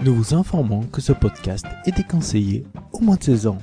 Nous vous informons que ce podcast est déconseillé au moins de 16 ans.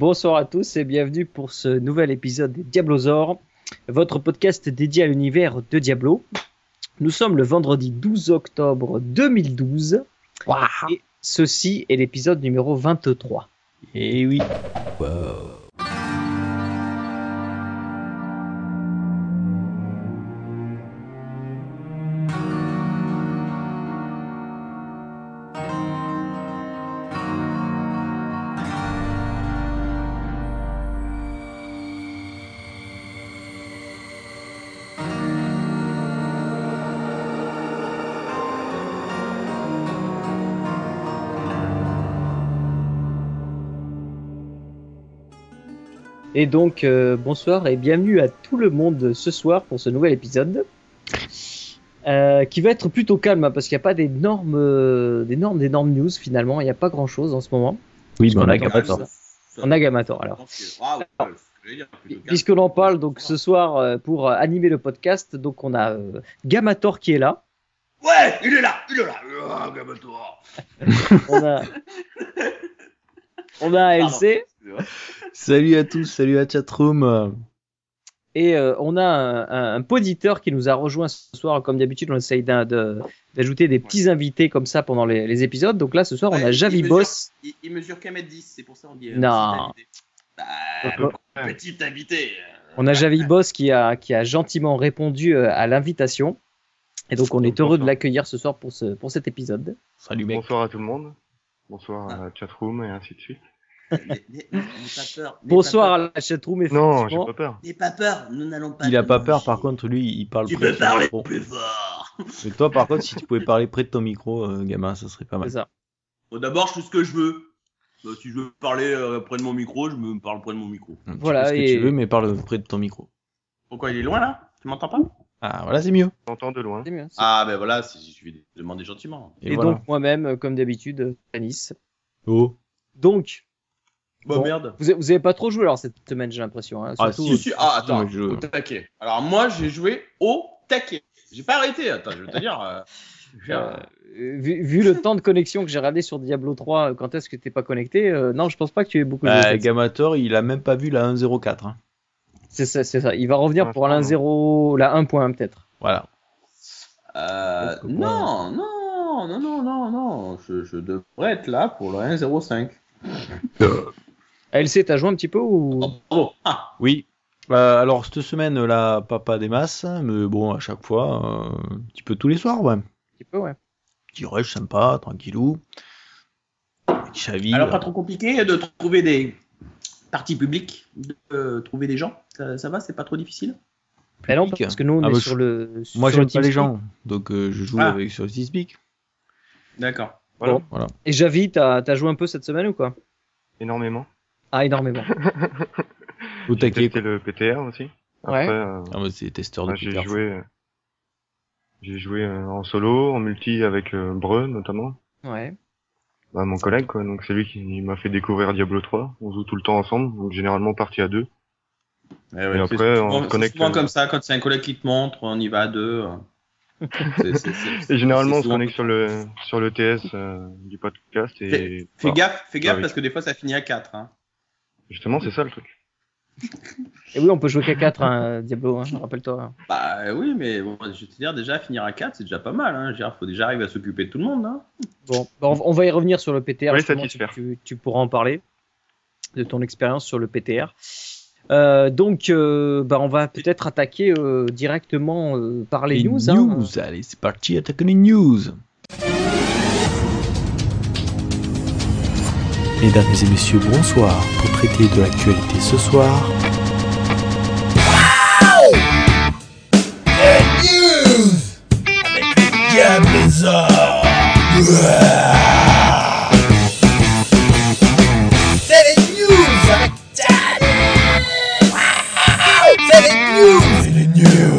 Bonsoir à tous et bienvenue pour ce nouvel épisode des Diablosaures, votre podcast dédié à l'univers de Diablo. Nous sommes le vendredi 12 octobre 2012 et ceci est l'épisode numéro 23. Et oui. Et donc euh, bonsoir et bienvenue à tout le monde ce soir pour ce nouvel épisode. Euh, qui va être plutôt calme hein, parce qu'il n'y a pas d'énormes, euh, d'énormes, d'énormes news finalement. Il n'y a pas grand chose en ce moment. Oui, mais on a Gamator. On a Gamator alors. Puisque l'on parle donc ce soir euh, pour euh, animer le podcast, donc on a euh, Gamator qui est là. Ouais, il est là, il est là. Ah, Gamator. On a, on a Salut à tous, salut à chatroom. et euh, on a un, un, un poditeur qui nous a rejoint ce soir. Comme d'habitude, on essaye de- d'ajouter des petits invités comme ça pendant les, les épisodes. Donc là, ce soir, on a il Javi mesure- Boss. Il, il mesure qu'un mètre 10, c'est pour ça qu'on dit. euh, Non. petit invité. Bah, petit invité. On a Javi Boss qui a, qui a gentiment répondu euh, à l'invitation. Et donc, on est heureux de l'accueillir ce soir pour, ce, pour cet épisode. Salut mec. Bonsoir à tout le monde. Bonsoir Ah. à la chatroom et ainsi de suite. Pas peur. Bonsoir pas à la chatroom, Non, j'ai pas peur. N'aie pas peur, nous n'allons pas. Il a pas peur, par contre, lui, il parle Tu près peux de son parler micro. plus fort. Mais toi, par contre, si tu pouvais parler près de ton micro, euh, gamin, ça serait pas mal. C'est ça. Bon, D'abord, je fais ce que je veux. Bah, si je veux parler euh, près de mon micro, je me parle près de mon micro. Tu Voilà, fais ce que et- tu veux, mais parle près de ton micro. Pourquoi il est loin là? Tu m'entends pas? Ah, voilà, c'est mieux. J'entends de loin. C'est mieux. Ah, ben voilà, c'est- il suffit de demander gentiment. Et, voilà. donc, moi-même, comme d'habitude, euh, Anis. Oh. Donc, Bah Bon. merde. vous avez, vous avez pas trop joué alors cette semaine, j'ai l'impression. Hein, Ah, si, ah, attends, je- au taquet. Alors moi, j'ai joué au taquet. J'ai pas arrêté, attends, je te dire. euh, euh, vu, vu le temps de connexion que j'ai regardé sur Diablo 3, euh, quand est-ce que t'es pas connecté euh, Non, je pense pas que tu aies beaucoup joué. Bah, cette- Gamator, il a même pas vu la 1.04. Hein. C'est ça, c'est ça. Il va revenir Ah, pour la pardon. 1.0, la 1.1 peut-être. Voilà. Euh, non, non, non, non, non, non, je, je devrais être là pour le 1.05. LC, t'as joué un petit peu ou? Oh. Ah, Oui. Euh, alors, cette semaine, là, papa des masses, mais bon, à chaque fois, euh, un petit peu tous les soirs, ouais. un petit peu, ouais. Petit rush sympa, tranquillou. Petit Chavi. alors pas trop compliqué de trouver des parties publiques, de euh, trouver des gens. Ça, ça va, c'est pas trop difficile? Mais non, Public. parce que nous, on Ah, est bah, sur le. Moi, j'aime pas les gens, donc euh, je joue Ah. avec sur le Speak. D'accord. Voilà. Bon. Voilà. Et Javi, t'as as joué un peu cette semaine ou quoi? Énormément. Ah, énormément. Au J'ai testé le PTR aussi. Ouais. Après, euh, Ah, bah, c'est testeur de bah, j'ai joué, j'ai joué euh, en solo, en multi avec euh, Breu notamment. Ouais. Bah, mon collègue quoi, donc c'est lui qui m'a fait découvrir Diablo 3. On joue tout le temps ensemble, donc généralement partie à deux. Eh Et ouais, après, c'est on se connecte, c'est souvent euh, comme ça, quand c'est un collègue qui te montre, on y va à deux. C'est- c'est- c'est- Et généralement, on se connecte sur le, sur le TS euh, du podcast et Fais, fais enfin, gaffe, fais gaffe oui. parce que des fois ça finit à 4. Hein. Justement, c'est ça le truc. Et oui, on peut jouer qu'à 4, hein, Diablo, hein, rappelle-toi. Bah oui, mais bon, je veux te dire, déjà finir à 4, c'est déjà pas mal. Hein. Il faut déjà arriver à s'occuper de tout le monde. Hein. Bon, bon, on va y revenir sur le PTR. Oui, tu, tu- tu pourras en parler de ton expérience sur le PTR. Euh, donc, euh, bah, on va peut-être attaquer euh, directement euh, par les, news. hein. Allez, c'est parti, attaquons les news. Mesdames et messieurs, bonsoir. Pour traiter de l'actualité ce soir, C'est les news! Avec Dan Wow! C'est les news! C'est les news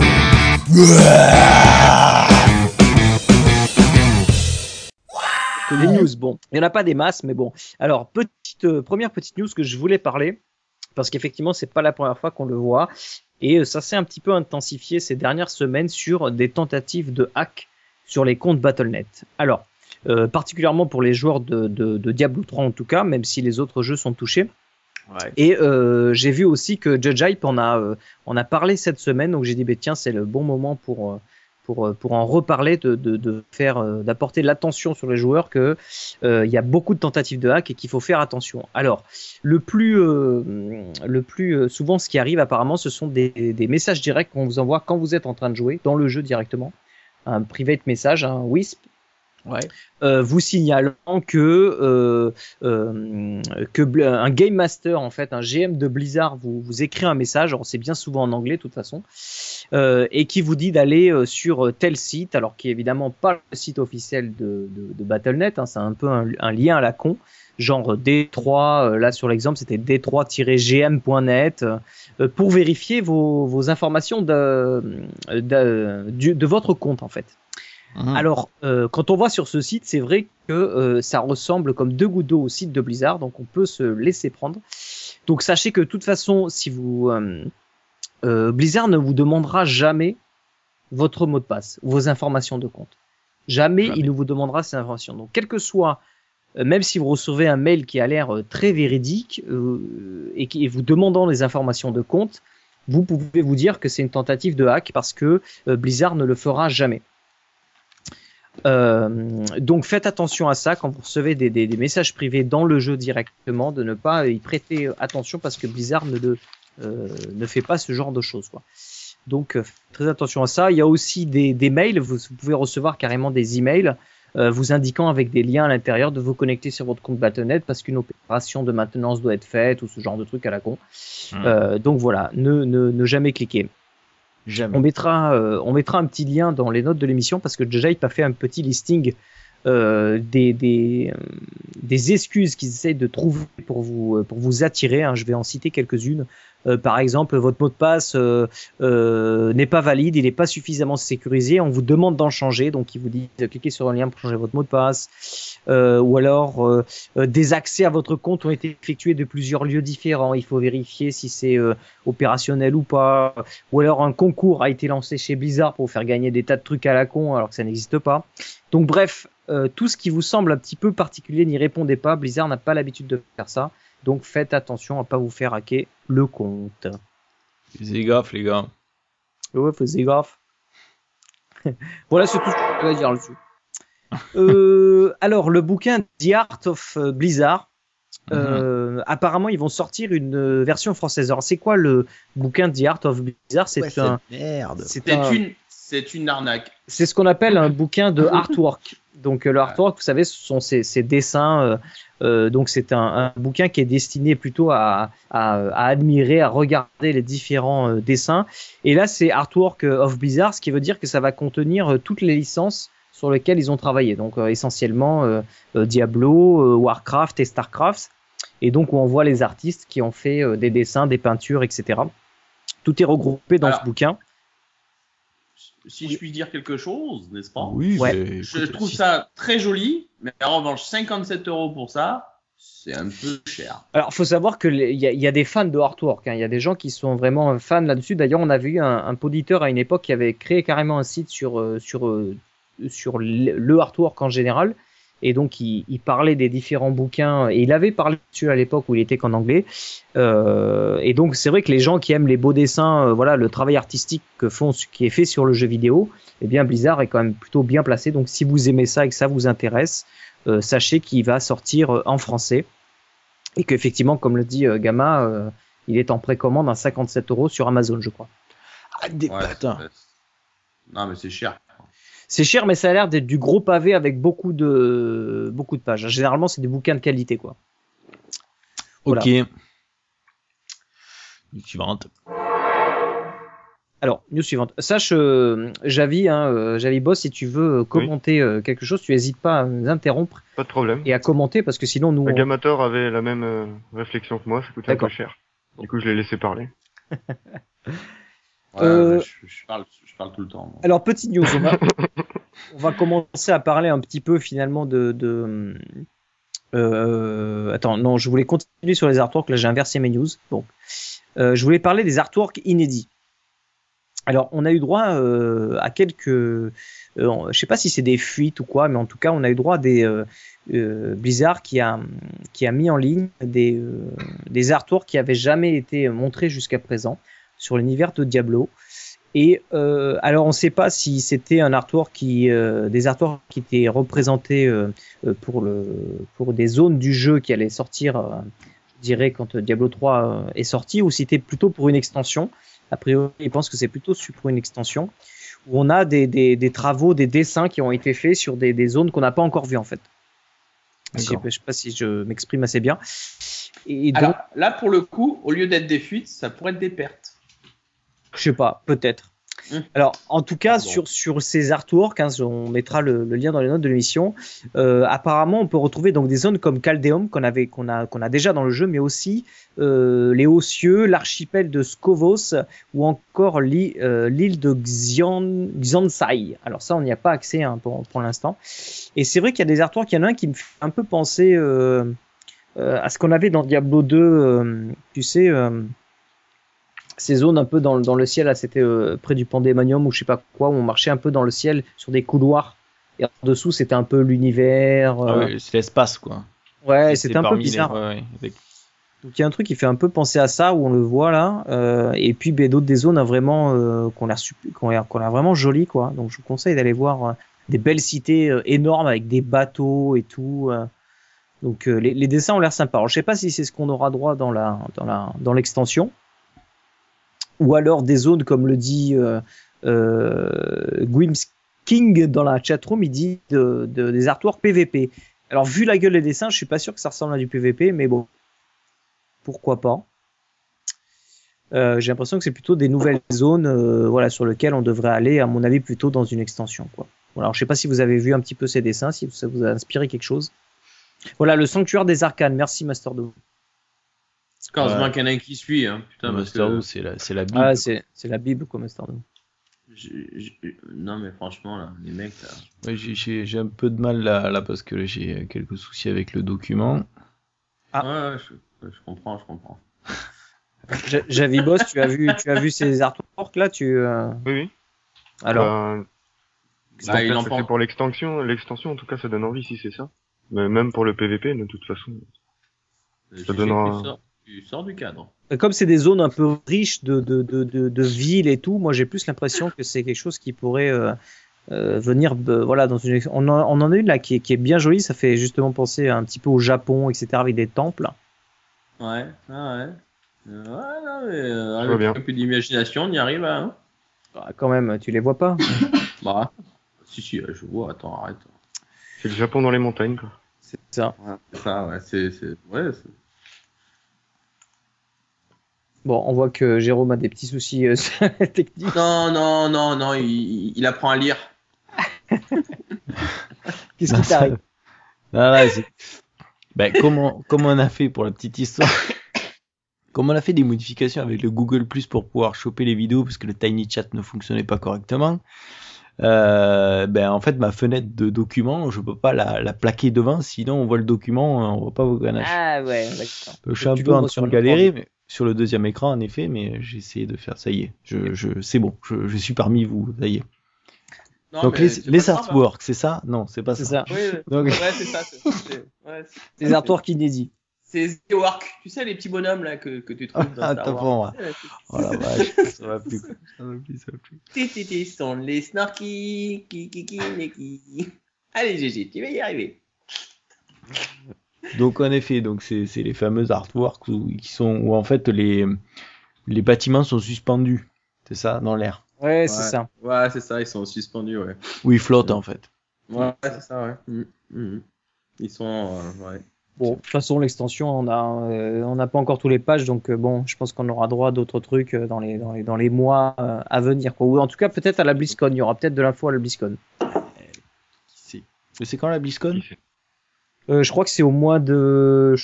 Les news, bon, il n'y en a pas des masses, mais bon. Alors, petite, euh, première petite news que je voulais parler, parce qu'effectivement, c'est pas la première fois qu'on le voit, et euh, ça s'est un petit peu intensifié ces dernières semaines sur des tentatives de hack sur les comptes Battle.net. Alors, euh, particulièrement pour les joueurs de, de, de Diablo 3 en tout cas, même si les autres jeux sont touchés. Ouais. Et euh, j'ai vu aussi que Judge Hype en a, euh, en a parlé cette semaine, donc j'ai dit, bah, tiens, c'est le bon moment pour, pour, euh, pour en reparler, de, de, faire, euh, d'apporter l'attention sur les joueurs que euh, il y a beaucoup de tentatives de hack et qu'il faut faire attention. Alors, le plus, le plus souvent, ce qui arrive apparemment, ce sont des, des messages directs qu'on vous envoie quand vous êtes en train de jouer dans le jeu directement. Un private message, un WISP, Euh, vous signalant que euh, euh, que un game master en fait un GM de Blizzard vous vous écrit un message alors c'est bien souvent en anglais de toute façon et qui vous dit d'aller sur tel site alors qui est évidemment pas le site officiel de, de, Battle.net hein, c'est un peu un, un lien à la con genre D3 euh, là sur l'exemple c'était D3-gm.net euh, pour vérifier vos, vos informations de, de, de votre compte en fait Mhm. alors, euh, quand on voit sur ce site, c'est vrai que euh, ça ressemble comme deux gouttes d'eau au site de Blizzard, donc on peut se laisser prendre. Donc sachez que de toute façon, si vous euh, euh, Blizzard ne vous demandera jamais votre mot de passe, vos informations de compte. Jamais, Jamais. il ne vous demandera ces informations. Donc, quel que soit, euh, même si vous recevez un mail qui a l'air euh, très véridique euh, et qui et vous demandant les informations de compte, vous pouvez vous dire que c'est une tentative de hack parce que Blizzard ne le fera jamais. Euh, donc faites attention à ça quand vous recevez des, des- des messages privés dans le jeu directement, de ne pas y prêter attention parce que Blizzard ne, le- euh, ne fait pas ce genre de choses. Quoi. Donc euh, faites très attention à ça. Il y a aussi des, des mails, vous, vous pouvez recevoir carrément des emails euh, vous indiquant avec des liens à l'intérieur de vous connecter sur votre compte Battle.net parce qu'une opération de maintenance doit être faite ou ce genre de truc à la con. Mhm. Euh, donc voilà, ne, ne, ne jamais cliquer. On mettra, euh, on mettra un petit lien dans les notes de l'émission parce que Jape a fait un petit listing euh, des, des, euh, des excuses qu'ils essayent de trouver pour vous, pour vous attirer. hein. Je vais en citer quelques-unes. Euh, par exemple, votre mot de passe euh, euh, n'est pas valide, il n'est pas suffisamment sécurisé. On vous demande d'en changer, donc il vous dit de cliquer sur un lien pour changer votre mot de passe. Euh, ou alors euh, euh, des accès à votre compte ont été effectués de plusieurs lieux différents. Il faut vérifier si c'est opérationnel ou pas ou alors un concours a été lancé chez Blizzard pour vous faire gagner des tas de trucs à la con alors que ça n'existe pas. Donc bref, tout ce qui vous semble un petit peu particulier n'y répondez pas. Blizzard n'a pas l'habitude de faire ça. Donc faites attention à pas vous faire hacker le compte. Faites gaffe, les gars. Ouais, faisez gaffe. voilà, c'est tout ce que je peux dire là-dessus. Euh, alors, le bouquin The Art of euh, Blizzard, euh, apparemment, ils vont sortir une version française. Alors, c'est quoi le bouquin The Art of Blizzard? C'est Ouais, un, merde. c'est C'est un- une, c'est une arnaque. c'est ce qu'on appelle un bouquin de artwork. Donc euh, le artwork, vous savez, ce sont ces, ces dessins. euh, euh, donc c'est un, un bouquin qui est destiné plutôt à, à, à admirer, à regarder les différents euh, dessins. Et là, c'est artwork of Blizzard, ce qui veut dire que ça va contenir euh, toutes les licences sur lesquelles ils ont travaillé. Donc essentiellement Diablo, Warcraft et Starcraft. Et donc où on voit les artistes qui ont fait des dessins, des peintures, etc. Tout est regroupé dans Alors, ce bouquin. Si je puis dire quelque chose, n'est-ce pas Oui, Ouais. mais Je écoute, trouve si- ça très joli, mais en revanche, 57 euros pour ça, C'est un peu cher. Alors, faut savoir que les- il y, a- il y a des fans de artwork. hein. Il y a des gens qui sont vraiment fans là-dessus. D'ailleurs, on avait eu un, un poditeur à une époque qui avait créé carrément un site sur euh, sur euh, sur le le artwork en général. Et donc, il, il parlait des différents bouquins. Et il avait parlé dessus à l'époque où il était qu'en anglais. Euh, et donc, c'est vrai que les gens qui aiment les beaux dessins, euh, voilà, le travail artistique que font, qui est fait sur le jeu vidéo, eh bien, Blizzard est quand même plutôt bien placé. Donc, si vous aimez ça et que ça vous intéresse, euh, sachez qu'il va sortir en français et qu'effectivement, comme le dit euh, Gamma, euh, il est en précommande à 57 euros sur Amazon, je crois. Ah, des Ouais, Non, mais c'est cher. C'est cher, mais ça a l'air d'être du gros pavé avec beaucoup de beaucoup de pages. Généralement, c'est des bouquins de qualité, quoi. Ok. Suivante. Alors, news suivante. Sache, euh, Javi, hein, euh, Javi Boss, si tu veux euh, commenter euh, quelque chose, tu n'hésites pas à nous interrompre Pas de problème. et à commenter parce que sinon, nous. on- Gamator avait la même euh, réflexion que moi, ça coûtait un peu cher. Du coup, je l'ai laissé parler. Ouais, Euh, je, je parle, je parle tout le temps. moi. Alors, petite news, on va, on va commencer à parler un petit peu finalement de. de euh, attends, non, je voulais continuer sur les artworks, là j'ai inversé mes news. Bon. Euh, je voulais parler des artworks inédits. Alors, on a eu droit euh, à quelques. euh, je sais pas si c'est des fuites ou quoi, mais en tout cas, on a eu droit à des. euh, euh, Blizzard qui a, qui a mis en ligne des, euh, des artworks qui avaient jamais été montrés jusqu'à présent sur l'univers de Diablo. Et euh, alors on ne sait pas si c'était un artwork qui, euh, des artworks qui étaient représentés euh, pour le, pour des zones du jeu qui allaient sortir, je dirais quand Diablo 3 euh, est sorti, ou si c'était plutôt pour une extension. A priori, je pense que c'est plutôt pour une extension où on a des, des, des travaux, des dessins qui ont été faits sur des, des zones qu'on n'a pas encore vues en fait. Je je sais pas si je m'exprime assez bien. Et donc, Alors, là, pour le coup, au lieu d'être des fuites, ça pourrait être des pertes. Je sais pas, peut-être. Hum. Alors, en tout cas, Bon. sur, sur ces artworks, hein, on mettra le, le lien dans les notes de l'émission. euh, apparemment, on peut retrouver donc des zones comme Caldeum qu'on avait, qu'on a, qu'on a déjà dans le jeu, mais aussi euh, les hauts cieux, l'archipel de Skovos ou encore euh, l'île de Xian, Xiansai. Alors ça, on n'y a pas accès hein, pour, pour l'instant. Et c'est vrai qu'il y a des artworks. Il y en a un qui me fait un peu penser à ce qu'on avait dans Diablo 2. euh, tu sais. Ces zones un peu dans, le- dans le ciel, là, c'était euh, près du Pandémonium ou je sais pas quoi, où on marchait un peu dans le ciel sur des couloirs. Et en dessous, c'était un peu l'univers. Ah euh, c'est l'espace, quoi. ouais, c'était un peu les- bizarre. ouais, ouais, avec- Donc il y a un truc qui fait un peu penser à ça, où on le voit là. euh, et puis ben, d'autres des zones hein, vraiment qu'on a qu'on a vraiment jolies, quoi. Donc je vous conseille d'aller voir des belles cités énormes avec des bateaux et tout. Donc les, les dessins ont l'air sympas. Alors je sais pas si c'est ce qu'on aura droit dans la dans la dans l'extension, ou alors des zones comme le dit euh, euh, Gwims King dans la chatroom, il dit de, de- des artworks PVP. Alors vu la gueule des dessins, je suis pas sûr que ça ressemble à du PVP, mais bon, pourquoi pas. Euh, J'ai l'impression que c'est plutôt des nouvelles zones, euh, voilà, sur lesquelles on devrait aller, à mon avis, plutôt dans une extension, quoi. Alors, je sais pas si vous avez vu un petit peu ces dessins, si ça vous a inspiré quelque chose. Voilà, le sanctuaire des arcanes. Merci Master Do. Heureusement Ouais. qu'il y en a qui suit. Hein. Putain, parce Master que... C'est la, c'est la Bible. Ah, c'est c'est la Bible, quoi, Master Do. j'ai- j'ai- Non, mais franchement, là, les mecs, là... Ouais, j'ai- j'ai j'ai un peu de mal là, là parce que j'ai quelques soucis avec le document. Ah. Ouais, ouais, je, je comprends, je comprends. Ja- Javi Boss, tu as vu, tu as vu ces artworks là, tu. euh, Oui, oui. Alors, Bah, Bah, en il fait, en c'est pense. pour l'extension. L'extension, en tout cas, ça donne envie si c'est ça. Mais même pour le PVP, de toute façon. Je Ça donnera- Tu sors, du cadre. comme c'est des zones un peu riches de, de, de, de, de villes et tout, moi j'ai plus l'impression que c'est quelque chose qui pourrait euh, euh, venir, euh, voilà, dans une. On en, on en a une là qui est, qui est bien jolie, ça fait justement penser un petit peu au Japon, etc., avec des temples. Ouais, ah ouais. Euh, ouais, non, mais euh, Je avec bien. un peu d'imagination, on y arrive, hein. Ah, quand même, tu les vois pas Bah, si, si, euh, je vois, attends, arrête. C'est le Japon dans les montagnes, quoi. C'est ça. Ouais, ça, ouais, c'est. c'est- Ouais, c'est- Bon, on voit que Jérôme a des petits soucis euh, techniques. Non, non, non, non, il, apprend à lire. Qu'est-ce qui t'arrive là, c'est- ben, comment, comment on a fait pour la petite histoire Comme on a fait des modifications avec le Google Plus pour pouvoir choper les vidéos parce que le Tiny Chat ne fonctionnait pas correctement, euh, ben en fait ma fenêtre de document, je peux pas la, la plaquer devant, sinon on voit le document, on voit pas vos ganaches. Ah ouais, d'accord. je suis un peu en train de galérer, mais sur le deuxième écran en effet, mais j'ai essayé de faire. Ça y est, je, je c'est bon, je, je suis parmi vous, ça y est. Non, Donc les, les hein. artworks, c'est ça? Non, c'est pas ça. ça. Oui. Donc- ouais, c'est ça. ouais, Des artworks inédits. C'est The Work. Tu sais, les petits bonhommes là que, que tu trouves dans Ah, Star Wars. Oh la vache, ça va plus. Ça va plus, ça va plus. Ti, ti, ti, sont les snarky, qui, qui, qui, les qui. Allez, GG, tu vas y arriver. Donc en effet, donc c'est c'est les fameux artworks où, qui sont où en fait les les bâtiments sont suspendus, c'est ça, dans l'air, Ouais, c'est ça. Ouais, c'est ça, ils sont suspendus, ouais. où ils flottent en fait. Ouais, c'est ça, ouais. Mhm, mhm. Ils sont, euh, ouais. Bon, de toute façon, l'extension, on a, euh, on n'a pas encore tous les pages, donc euh, bon, je pense qu'on aura droit à d'autres trucs euh, dans les, dans les, dans les mois euh, à venir, quoi. Ou en tout cas, peut-être à la BlizzCon. Il y aura peut-être de l'info à la BlizzCon. Mais c'est quand la BlizzCon? Qui sait je crois que c'est au mois de,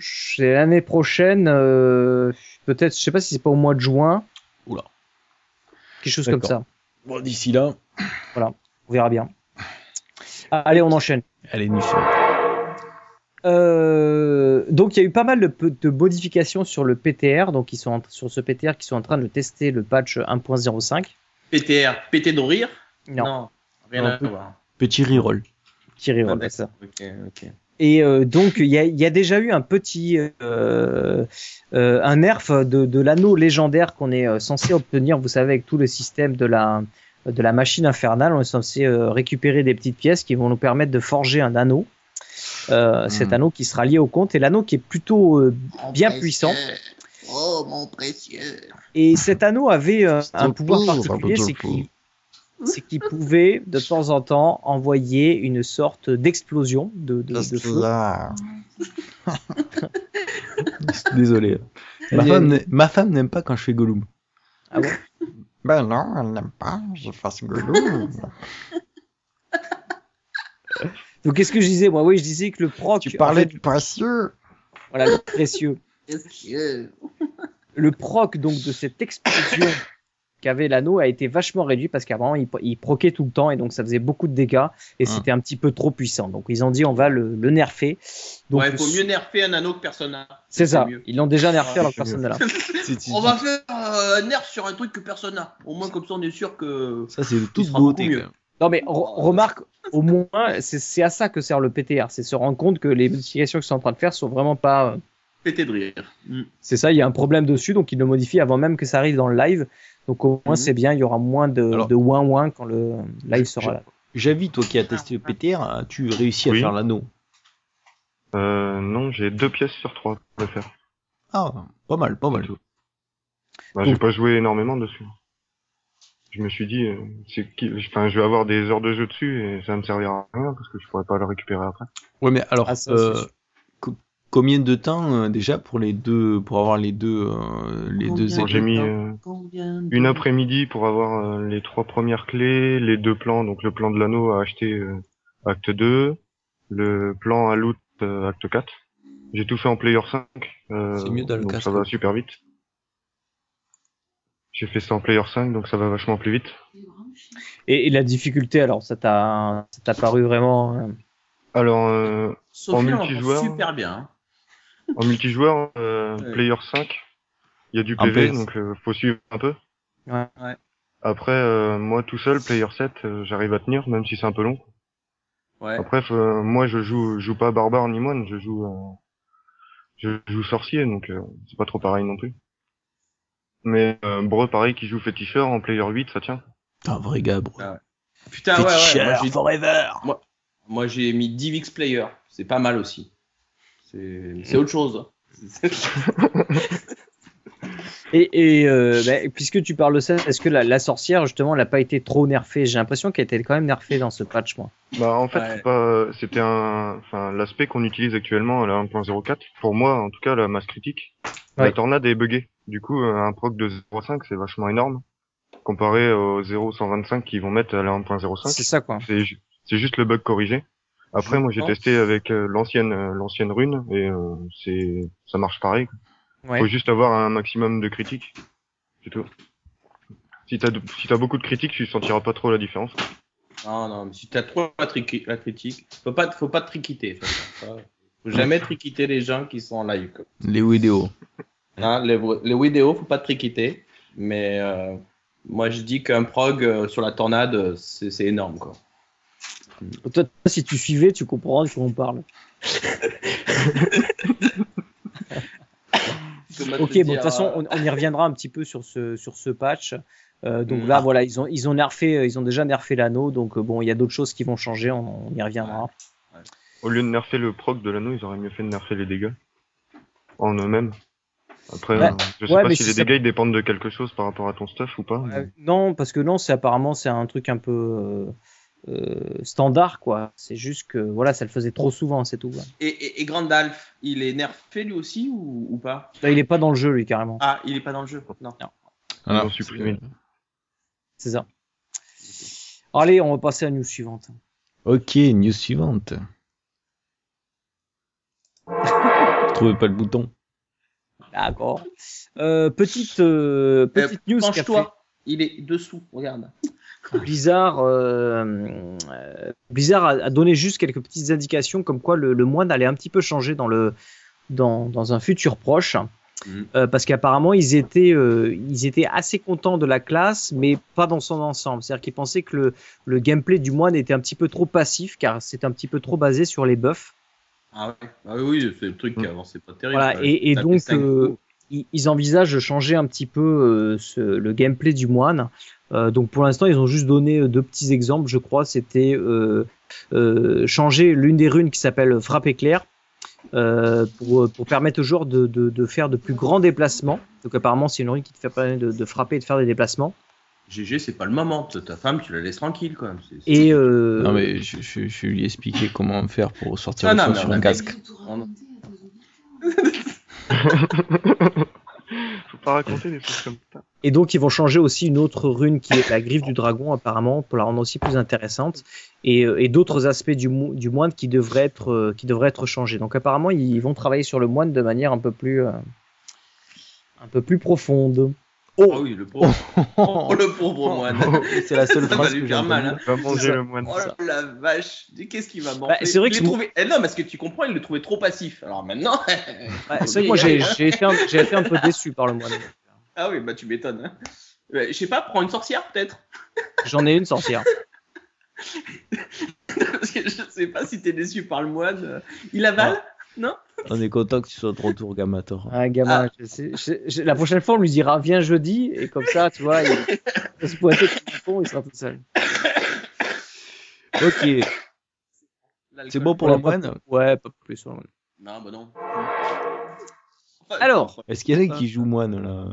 c'est l'année prochaine. euh, peut-être, je sais pas si c'est pas au mois de juin. Oula. Quelque chose comme ça. Bon, d'ici là, On verra bien. Allez, on enchaîne. est nulle. Euh, donc il y a eu pas mal de, modifications sur le PTR, donc ils sont en- sur ce PTR qui sont en train de tester le patch 1.05. PTR, pété de rire Non, rien Non, à voir. Petit reroll. Thierry Ah, Roll, d'accord. ça. Et euh, donc il y a, il y a déjà eu un petit euh, euh, un nerf de, de l'anneau légendaire qu'on est censé obtenir, vous savez, avec tout le système de la de la machine infernale, on est censé euh, récupérer des petites pièces qui vont nous permettre de forger un anneau. Euh, Cet Hmm. anneau qui sera lié au compte et l'anneau qui est plutôt euh, bien puissant. Oh, mon précieux. Et cet anneau avait euh, un pouvoir particulier, c'est qu'il c'est qu'il pouvait de temps en temps envoyer une sorte d'explosion de, de, de feu. Désolé. Ma femme, ma n'aime pas quand je fais Gollum. Ah bon? Ben non, elle n'aime pas, je fasse Gollum. Donc qu'est-ce que je disais? Moi Oui, je disais que le proc, tu parlais en fait, du précieux. voilà, le précieux, Précieux. le proc donc de cette explosion qu'avait l'anneau a été vachement réduit parce qu'avant il, il proquait tout le temps et donc ça faisait beaucoup de dégâts et Hum. c'était un petit peu trop puissant. Donc ils ont dit on va le, le nerfer. Donc ouais, il faut mieux nerfer un anneau que personne n'a. c'est ça. mieux. Ils l'ont déjà nerfé Ouais, alors que personne l'a. On va faire euh, un nerf sur un truc que personne n'a. Au moins, comme ça, on est sûr que. Ça, c'est sera beauté. mieux. Non mais re- remarque, au moins, c'est c'est à ça que sert le PTR, c'est se rendre compte que les modifications qu'ils sont en train de faire sont vraiment pas. euh, Pété de rire. Mm. C'est ça, il y a un problème dessus, donc ils le modifient avant même que ça arrive dans le live. Donc au moins Mhm. c'est bien, il y aura moins de, Alors- de ouin ouin quand le live sera là. Javi, toi qui as testé le PTR, as-tu réussi à Oui. faire l'anneau Euh, non, j'ai deux pièces sur trois pour le faire. Ah, pas mal, pas mal. Bah, j'ai pas joué énormément dessus. Je me suis dit, euh, c'est enfin, je vais avoir des heures de jeu dessus et ça me servira à rien parce que je pourrais pas le récupérer après. Ouais, mais alors, Ah, ça, euh, combien de temps euh, déjà pour les deux, pour avoir les deux, euh, les deux Combien j'ai mis euh, de- une après-midi pour avoir euh, les trois premières clés, les deux plans, donc le plan de l'anneau à acheter euh, acte 2, le plan à loot euh, acte 4. J'ai tout fait en player 5. euh, C'est mieux dans le donc casque. ça va super vite. J'ai fait ça en player 5, donc ça va vachement plus vite. Et, et la difficulté, alors ça t'a ça t'a paru vraiment. euh, Alors, euh, Sophie, en multijoueur. super bien. En multijoueur, euh, Ouais. player 5, il y a du PV, donc euh, faut suivre un peu. Ouais. Ouais. Après, euh, moi tout seul, player 7, euh, j'arrive à tenir, même si c'est un peu long. Ouais. Après, faut- euh, moi je joue, je joue pas barbare ni moine, je joue, euh, je joue sorcier, donc euh, c'est pas trop pareil non plus. Mais euh, Breu, pareil, qui joue féticheur en player 8, ça tient. Un vrai gars, bro. Ah Putain, ouais, ouais. Moi, forever. Moi, j'ai mis 10 VX player. C'est pas mal aussi. C'est autre chose. Et, et euh, bah, puisque tu parles de ça, est-ce que la, la sorcière justement, elle n'a pas été trop nerfée? J'ai l'impression qu'elle était quand même nerfée dans ce patch, moi. Bah en fait, Ouais. c'était un, enfin l'aspect qu'on utilise actuellement à la 1.04. Pour moi, en tout cas, la masse critique, Ouais. la tornade est buggée. Du coup, un proc de 0.5, c'est vachement énorme comparé aux 0.125 qu'ils vont mettre à la 1.05. C'est ça, quoi. C'est juste le bug corrigé. Après, moi, j'ai pense. testé avec euh, l'ancienne euh, l'ancienne rune et euh, c'est ça marche pareil. Ouais. Faut juste avoir un maximum de critiques. C'est tout. Si t'as de- si t'as beaucoup de critiques, tu sentiras pas trop la différence. Non, non, mais si t'as trop la, triqui- la critique, faut pas, faut pas triquiter. Faut, faut jamais triquiter les gens qui sont en live. quoi. Les vidéos. Hein, les, les vidéos, faut pas triquiter. Mais euh, moi, je dis qu'un prog euh, sur la tornade, c'est c'est énorme, quoi. Toi, si tu suivais, tu comprends de quoi on parle. Ok, bon, de toute façon, on, on y reviendra un petit peu sur ce, sur ce patch. Euh, donc Mhm. là, voilà, ils ont, ils ont nerfé, euh, ils ont déjà nerfé l'anneau. Donc euh, bon, il y a d'autres choses qui vont changer. On, on y reviendra. Au lieu de nerfer le proc de l'anneau, ils auraient mieux fait de nerfer les dégâts. En eux-mêmes. Après, euh, je sais Ouais, pas si si les ça- dégâts ils dépendent de quelque chose par rapport à ton stuff ou pas. mais- non, parce que non, c'est apparemment c'est un truc un peu euh, euh, standard, quoi. C'est juste que voilà, ça le faisait trop souvent, c'est tout. quoi. Et, et, et Grandalf, il est nerfé lui aussi ou, ou pas? Là, il est pas dans le jeu, lui, carrément. Ah, il est pas dans le jeu Non. Voilà. ont supprimé. C'est ça. Allez, on va passer à la news suivante. Ok, news suivante. Je trouvais pas le bouton. D'accord. Euh, petite euh, petite news qu'a fait Penche-toi, il est dessous, regarde. Blizzard. euh, euh, Blizzard a, a donné juste quelques petites indications comme quoi le, le moine allait un petit peu changer dans le dans, dans un futur proche. Mhm. Euh, parce qu'apparemment ils étaient euh, ils étaient assez contents de la classe mais pas dans son ensemble c'est à dire qu'ils pensaient que le, le gameplay du moine était un petit peu trop passif car c'est un petit peu trop basé sur les buffs Ah ouais, ah oui, c'est le truc qui avançait pas terrible. Voilà, et, donc euh. Ils, ils envisagent de changer un petit peu euh, ce- le gameplay du moine. Euh, donc pour l'instant, ils ont juste donné euh, deux petits exemples, je crois. C'était euh, euh, changer l'une des runes qui s'appelle frappe éclair euh, pour, pour permettre aux joueurs de, de, de faire de plus grands déplacements. Donc apparemment, c'est une rune qui te fait permettre de, de frapper et de faire des déplacements. GG, c'est pas le moment. Ta femme, tu la laisses tranquille quand même. Et euh, Non, mais je, je, je lui ai expliqué comment faire pour sortir Ah, le non, son mais sur un casque. Faut pas raconter des choses comme ça. Et donc ils vont changer aussi une autre rune qui est la griffe du dragon apparemment pour la rendre aussi plus intéressante et, euh, d'autres aspects du, mo- du moine qui devraient être euh, qui être changés. Donc apparemment ils vont travailler sur le moine de manière un peu plus euh, un peu plus profonde. Oh oui, le pauvre. Oh, le pauvre moine. C'est la seule Ça va phrase lui que j'ai faire mal, hein. Va manger le moine. Oh la vache, qu'est-ce qu'il va Bah, manquer c'est vrai que trouvé... eh non, parce que tu comprends, il le trouvait trop passif. Alors maintenant. C'est vrai que moi j'ai été, un- j'ai été un peu déçu par le moine. ah oui, bah tu m'étonnes. Hein. Je sais pas, prends une sorcière peut-être. J'en ai une sorcière. Parce que je sais pas si t'es déçu par le moine. Il avale? On est content que tu sois de retour, Gamator. Un gamin. je sais- je- je- la prochaine fois on lui dira viens jeudi et comme ça tu vois il va se pointer comme un con, il sera tout seul. Ok, c'est bon pour Ouais, le pas- moine? Ouais pas plus. sur le moine. Non, bah non. Alors. Est-ce qu'il y en a qui jouent moine là?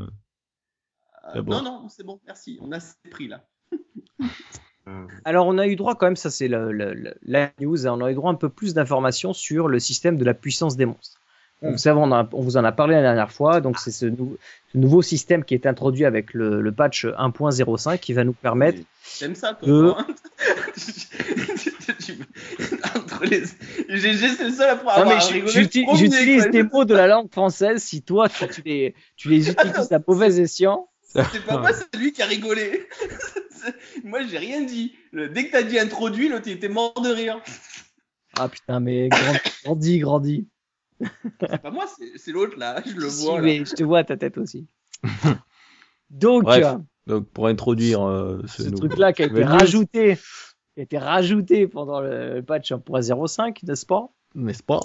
Euh. Non, non, c'est bon, merci. On a assez pris là. Euh, Alors, on a eu droit quand même, ça c'est la, la- la- la news, hein, on a eu droit un peu plus d'informations sur le système de la puissance des monstres. Donc, Mm. vous savez, on, a- on vous en a parlé la dernière fois, donc c'est ce, nou- ce nouveau système qui est introduit avec le, le patch 1.05 qui va nous permettre. T'aimes ça, toi De- hein Entre les... C'est le seul à pouvoir Non, mais j'utilise des mots de la langue française, si toi tu, tu les, tu les utilises à mauvais escient. C'est pas moi, c'est lui qui a rigolé. Moi, j'ai rien dit. Le- Dès que t'as dit introduit, l'autre il était mort de rire. Ah putain, mais grand- grandis, grandis. C'est pas moi, c'est l'autre là. Je le Si, vois là. mais je te vois à ta tête aussi. Donc, Bref, euh, Donc pour introduire euh, ce, truc-là qui a été rajouté, qui a été rajouté pendant le patch 1.05, n'est-ce pas? N'est-ce pas?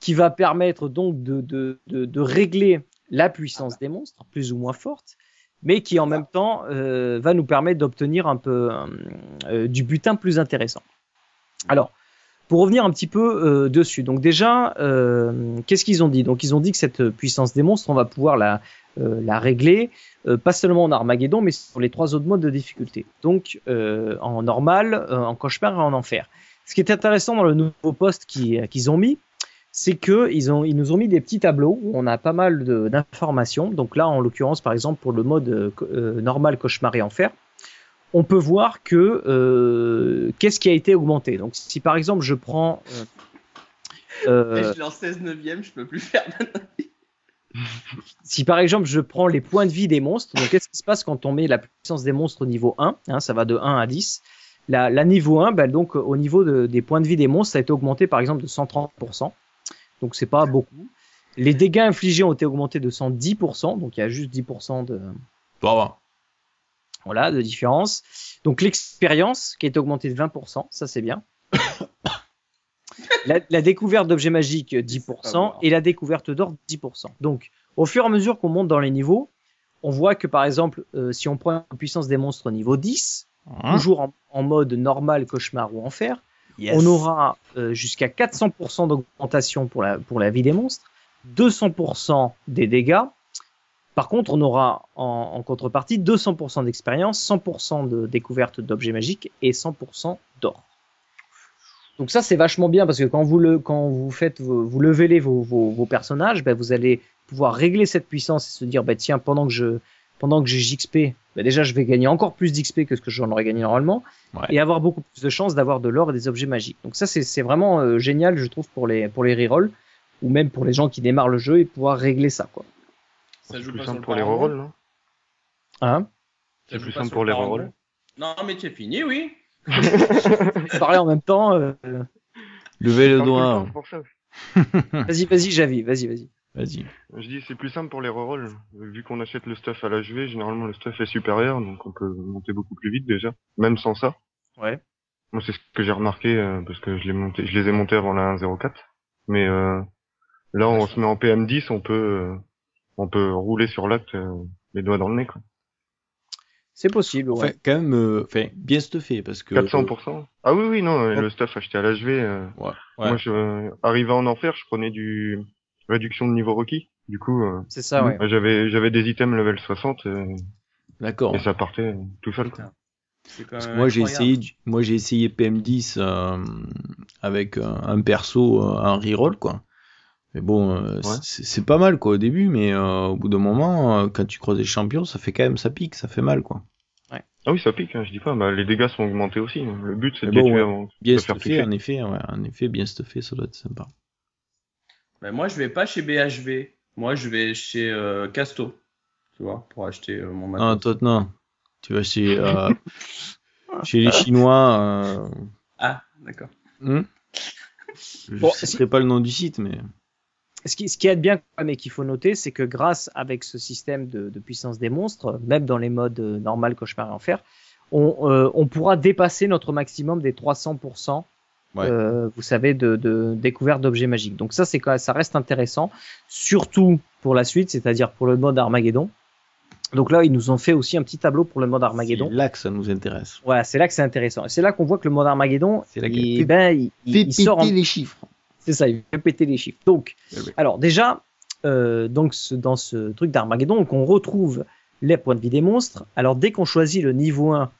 Qui va permettre donc de, de, de, de régler la puissance des monstres, plus ou moins forte, mais qui en même temps euh, va nous permettre d'obtenir un peu euh, euh, du butin plus intéressant. Alors, pour revenir un petit peu euh, dessus, donc déjà, euh, qu'est-ce qu'ils ont dit? Donc ils ont dit que cette puissance des monstres, on va pouvoir la, euh, la régler, pas seulement en Armageddon, mais sur les trois autres modes de difficulté. Donc en normal, en cauchemar et en enfer. Ce qui est intéressant dans le nouveau poste qui- qu'ils ont mis, c'est que ils, ont, ils nous ont mis des petits tableaux où on a pas mal d'informations. Donc là, en l'occurrence, par exemple, pour le mode euh, euh, normal, cauchemar et enfer, on peut voir que euh, qu'est-ce qui a été augmenté. Donc si par exemple je prends euh, Je l'ai en 16 neuvième, je peux plus faire. si par exemple je prends les points de vie des monstres, donc qu'est-ce qui se passe quand on met la puissance des monstres au niveau 1 hein, Ça va de 1 à 10. La, la niveau 1, ben, donc au niveau de- des points de vie des monstres, ça a été augmenté par exemple de 130%. Donc c'est pas beaucoup. Les dégâts infligés ont été augmentés de 110%, donc il y a juste 10% de, Bon, voilà, de différence. Donc l'expérience qui est augmentée de 20%, ça c'est bien. la, la découverte d'objets magiques 10% et la découverte d'or 10%. Donc au fur et à mesure qu'on monte dans les niveaux, on voit que par exemple euh, si on prend la puissance des monstres au niveau 10, Hein toujours en, en mode normal, cauchemar ou enfer, Yes. on aura euh, jusqu'à 400% d'augmentation pour la, pour la vie des monstres, 200% des dégâts. Par contre, on aura en, en contrepartie 200% d'expérience, 100% de découverte d'objets magiques et 100% d'or. Donc ça, c'est vachement bien parce que quand vous le, quand vous faites, vos- vous vos, vos, vos personnages, ben, vous allez pouvoir régler cette puissance et se dire, ben, tiens, pendant que je, pendant que j'ai JXP, ben, déjà, je vais gagner encore plus d'XP que ce que j'en aurais gagné normalement Ouais. et avoir beaucoup plus de chances d'avoir de l'or et des objets magiques. Donc ça, c'est vraiment euh, génial, je trouve, pour les, pour les rerolls ou même pour les gens qui démarrent le jeu et pouvoir régler ça, quoi. Ça C'est joue plus pas simple le pour les rerolls, non Hein? Ça C'est joue plus simple pour le les rerolls. Non, mais c'est fini, oui. Parler en même temps. euh, Levez le doigt. Vas-y, vas-y, Javi, vas-y, vas-y. Vas-y. Je dis c'est plus simple pour les rerolls. Vu qu'on achète le stuff à l'HV, généralement le stuff est supérieur, donc on peut monter beaucoup plus vite déjà, même sans ça. Ouais. Moi c'est ce que j'ai remarqué euh, parce que je l'ai monté, je les ai montés avant la 1.04. Mais euh, là on se met en PM10, on peut euh, on peut rouler sur l'acte euh, les doigts dans le nez quoi. C'est possible, ouais. Enfin, quand même, euh, enfin, bien stuffé parce que. 400%. Ah oui oui non, le stuff acheté à l'HV. euh, Ouais. ouais. Moi je euh, arrivé en enfer, je prenais du réduction de niveau requis. Du coup euh, C'est ça, ouais. j'avais j'avais des items level 60 euh, D'accord. et ça partait euh, tout seul. quoi. Quand Parce que même moi j'ai essayé, moi j'ai essayé PM10 euh, avec un, un perso euh, en reroll quoi. Mais bon, euh, Ouais. c'est pas mal quoi au début, mais euh, au bout d'un moment, euh, quand tu croises des champions, ça fait quand même ça pique, ça fait mal quoi. Ah oui, ça pique, hein, je dis pas. Bah, les dégâts sont augmentés aussi. hein. Le but, c'est de les bon, tuer ouais. avant Bien stuffé, en effet, ouais, en effet, bien stuffé, ça doit être sympa. Ben, moi, je vais pas chez BHV. Moi, je vais chez euh, Casto. Tu vois, pour acheter euh, mon Ah, matos. toi non, tu vas chez euh, chez les Chinois. Euh... Ah, d'accord. hmm Je Bon, ne si- pas le nom du site, mais Ce qui, ce qui est bien, et qu'il faut noter, c'est que grâce avec ce système de, de puissance des monstres, même dans les modes normal, cauchemar et enfer, on, euh, on pourra dépasser notre maximum des 300%. Ouais. euh, vous savez, de, de découverte d'objets magiques. Donc ça, c'est ça reste intéressant, surtout pour la suite, c'est-à-dire pour le mode Armageddon. Donc là, ils nous ont fait aussi un petit tableau pour le mode Armageddon. c'est là que ça nous intéresse. Voilà, c'est là que c'est intéressant. C'est là qu'on voit que le mode Armageddon, là il, fait- ben, il, il- Fais il sort en, péter les chiffres. c'est ça, il fait péter les chiffres. Donc, Eh oui. alors déjà, euh, donc ce- dans ce truc d'Armageddon, on retrouve les points de vie des monstres. Alors dès qu'on choisit le niveau 1,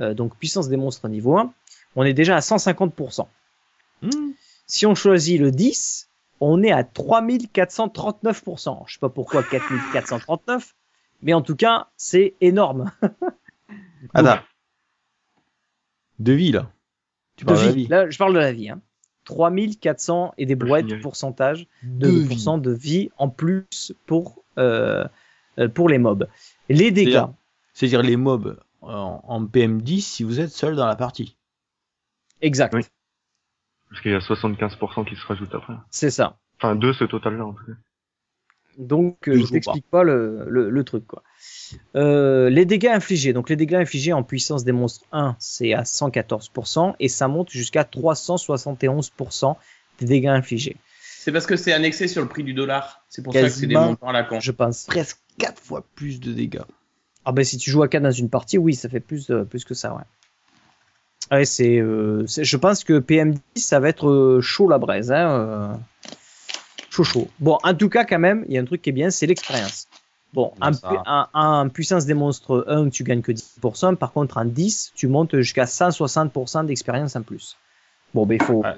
euh, donc puissance des monstres niveau 1, on est déjà à 150%. Si on choisit le 10, on est à 3439%. Je sais pas pourquoi 4439, mais en tout cas, c'est énorme. Attends. De vie là. Tu De parles de la vie. vie. Là, je parle de la vie. Hein. 3400 et des brouettes pourcentage de, De de vie. pourcent de vie en plus pour euh, euh, pour les mobs. Les dégâts, C'est-à-dire- C'est-à-dire les mobs en, en PM10 si vous êtes seul dans la partie. exact, Oui. Parce qu'il y a 75% qui se rajoutent après. c'est ça. Enfin, deux ce total-là, en tout cas. Donc euh, Je t'explique pas, le, le, le truc quoi. Euh, les dégâts infligés, donc les dégâts infligés en puissance des monstres 1, c'est à 114% et ça monte jusqu'à 371% des dégâts infligés. C'est parce que c'est annexé sur le prix du dollar. C'est pour ça que c'est des montants à la con. Je pense. Presque 4 fois plus de dégâts. Ah ben si tu joues à 4 dans une partie, oui, ça fait plus, euh, plus que ça, ouais. Ouais, c'est, euh, c'est- je pense que PM10, ça va être euh, chaud la braise, hein. euh, chaud chaud. Bon, en tout cas, quand même, il y a un truc qui est bien, c'est l'expérience. Bon, en, ça. pu- en- en puissance des monstres 1, tu gagnes que 10%, par contre, en 10, tu montes jusqu'à 160% d'expérience en plus. Bon, ben il faut... Ouais.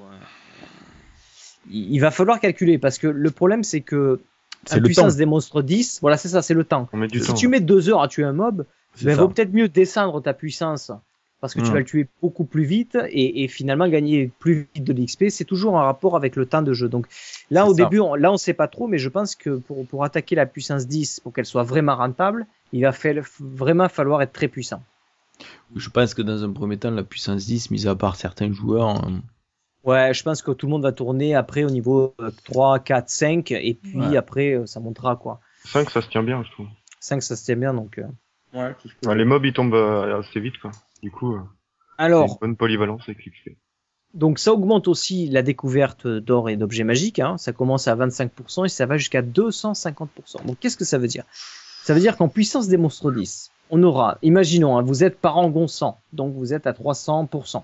Il, il va falloir calculer, parce que le problème, c'est que en puissance temps. des monstres 10, voilà, c'est ça, c'est le temps. Si temps. tu mets deux heures à tuer un mob, ben, ça. vaut peut-être mieux descendre ta puissance parce que tu Mhm. vas le tuer beaucoup plus vite et, et finalement gagner plus vite de l'XP. C'est toujours un rapport avec le temps de jeu. Donc là, au ça. début, on, là, on sait pas trop, mais je pense que pour, pour attaquer la puissance 10, pour qu'elle soit vraiment rentable, il va fa- vraiment falloir être très puissant. Je pense que dans un premier temps, la puissance 10, mis à part certains joueurs, hein, Ouais, je pense que tout le monde va tourner après au niveau euh, 3, 4, 5, et puis Ouais. après, euh, ça montera quoi. 5, ça se tient bien, je trouve. 5, ça se tient bien, donc. euh. Ouais, les mobs, ils tombent euh, assez vite, quoi. Du coup, euh, c'est une Alors, bonne polyvalence avec l'XP. donc ça augmente aussi la découverte d'or et d'objets magiques. Hein. Ça commence à 25% et ça va jusqu'à 250%. Donc qu'est-ce que ça veut dire? Ça veut dire qu'en puissance des monstres 10, on aura, imaginons, hein, vous êtes parangon 100, donc vous êtes à 300%.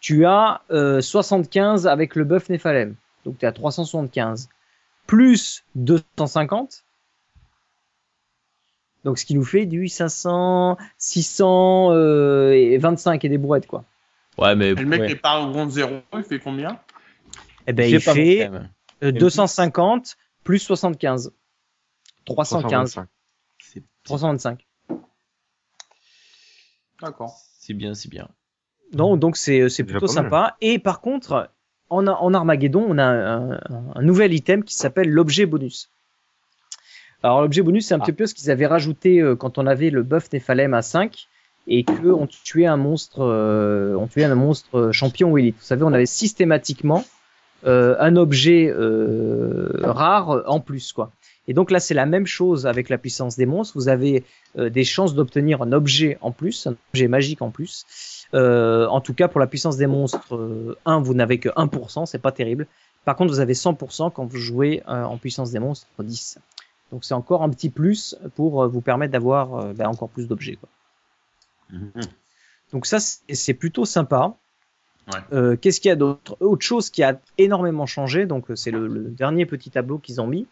Tu as euh, 75 avec le buff Nephalem, donc tu es à 375. Plus 250, donc ce qui nous fait du 500, 600 euh, et 25 et des brouettes quoi. Ouais, mais. Et le mec ouais. est pas au rond 0, il fait combien? Eh ben, il fait quand même. euh, 250 plus 75. 315. 325. C'est- 325. D'accord. C'est bien, c'est bien. Donc, donc c'est, c'est déjà plutôt sympa. Et par contre, en, en Armageddon, on a un, un- un nouvel item qui s'appelle l'objet bonus. Alors, l'objet bonus, c'est un Ah. petit peu ce qu'ils avaient rajouté euh, quand on avait le buff Nephalem à 5 et que on tuait un monstre, euh, on tuait un monstre euh, champion ou élite. Vous savez, on avait systématiquement euh, un objet euh, rare en plus, quoi. Et donc là, c'est la même chose avec la puissance des monstres. Vous avez euh, des chances d'obtenir un objet en plus, un objet magique en plus. Euh, en tout cas, pour la puissance des monstres, euh, 1, vous n'avez que 1%, c'est pas terrible. Par contre, vous avez 100% quand vous jouez euh, en puissance des monstres 10. Donc c'est encore un petit plus pour euh, vous permettre d'avoir euh, ben, encore plus d'objets. Mhm. Donc ça, c'est plutôt sympa. Ouais. Euh, Qu'est-ce qu'il y a d'autre? Autre chose qui a énormément changé, donc c'est le, le dernier petit tableau qu'ils ont mis,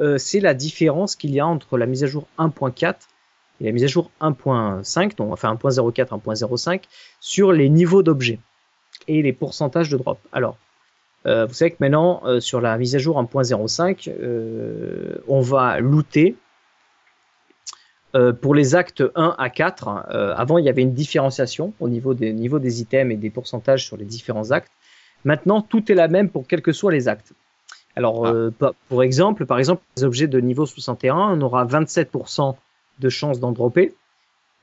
euh, c'est la différence qu'il y a entre la mise à jour 1.4 et la mise à jour 1.5, donc enfin 1.04, 1.05, sur les niveaux d'objets et les pourcentages de drop. Alors, euh, vous savez que maintenant, euh, sur la mise à jour 1.05, euh, on va looter euh, pour les actes 1 à 4, euh, avant il y avait une différenciation au niveau des niveaux des items et des pourcentages sur les différents actes. Maintenant, tout est la même pour quels que soient les actes. Alors, euh, pa- pour exemple, par exemple, les objets de niveau 61, on aura 27% de chances d'en dropper.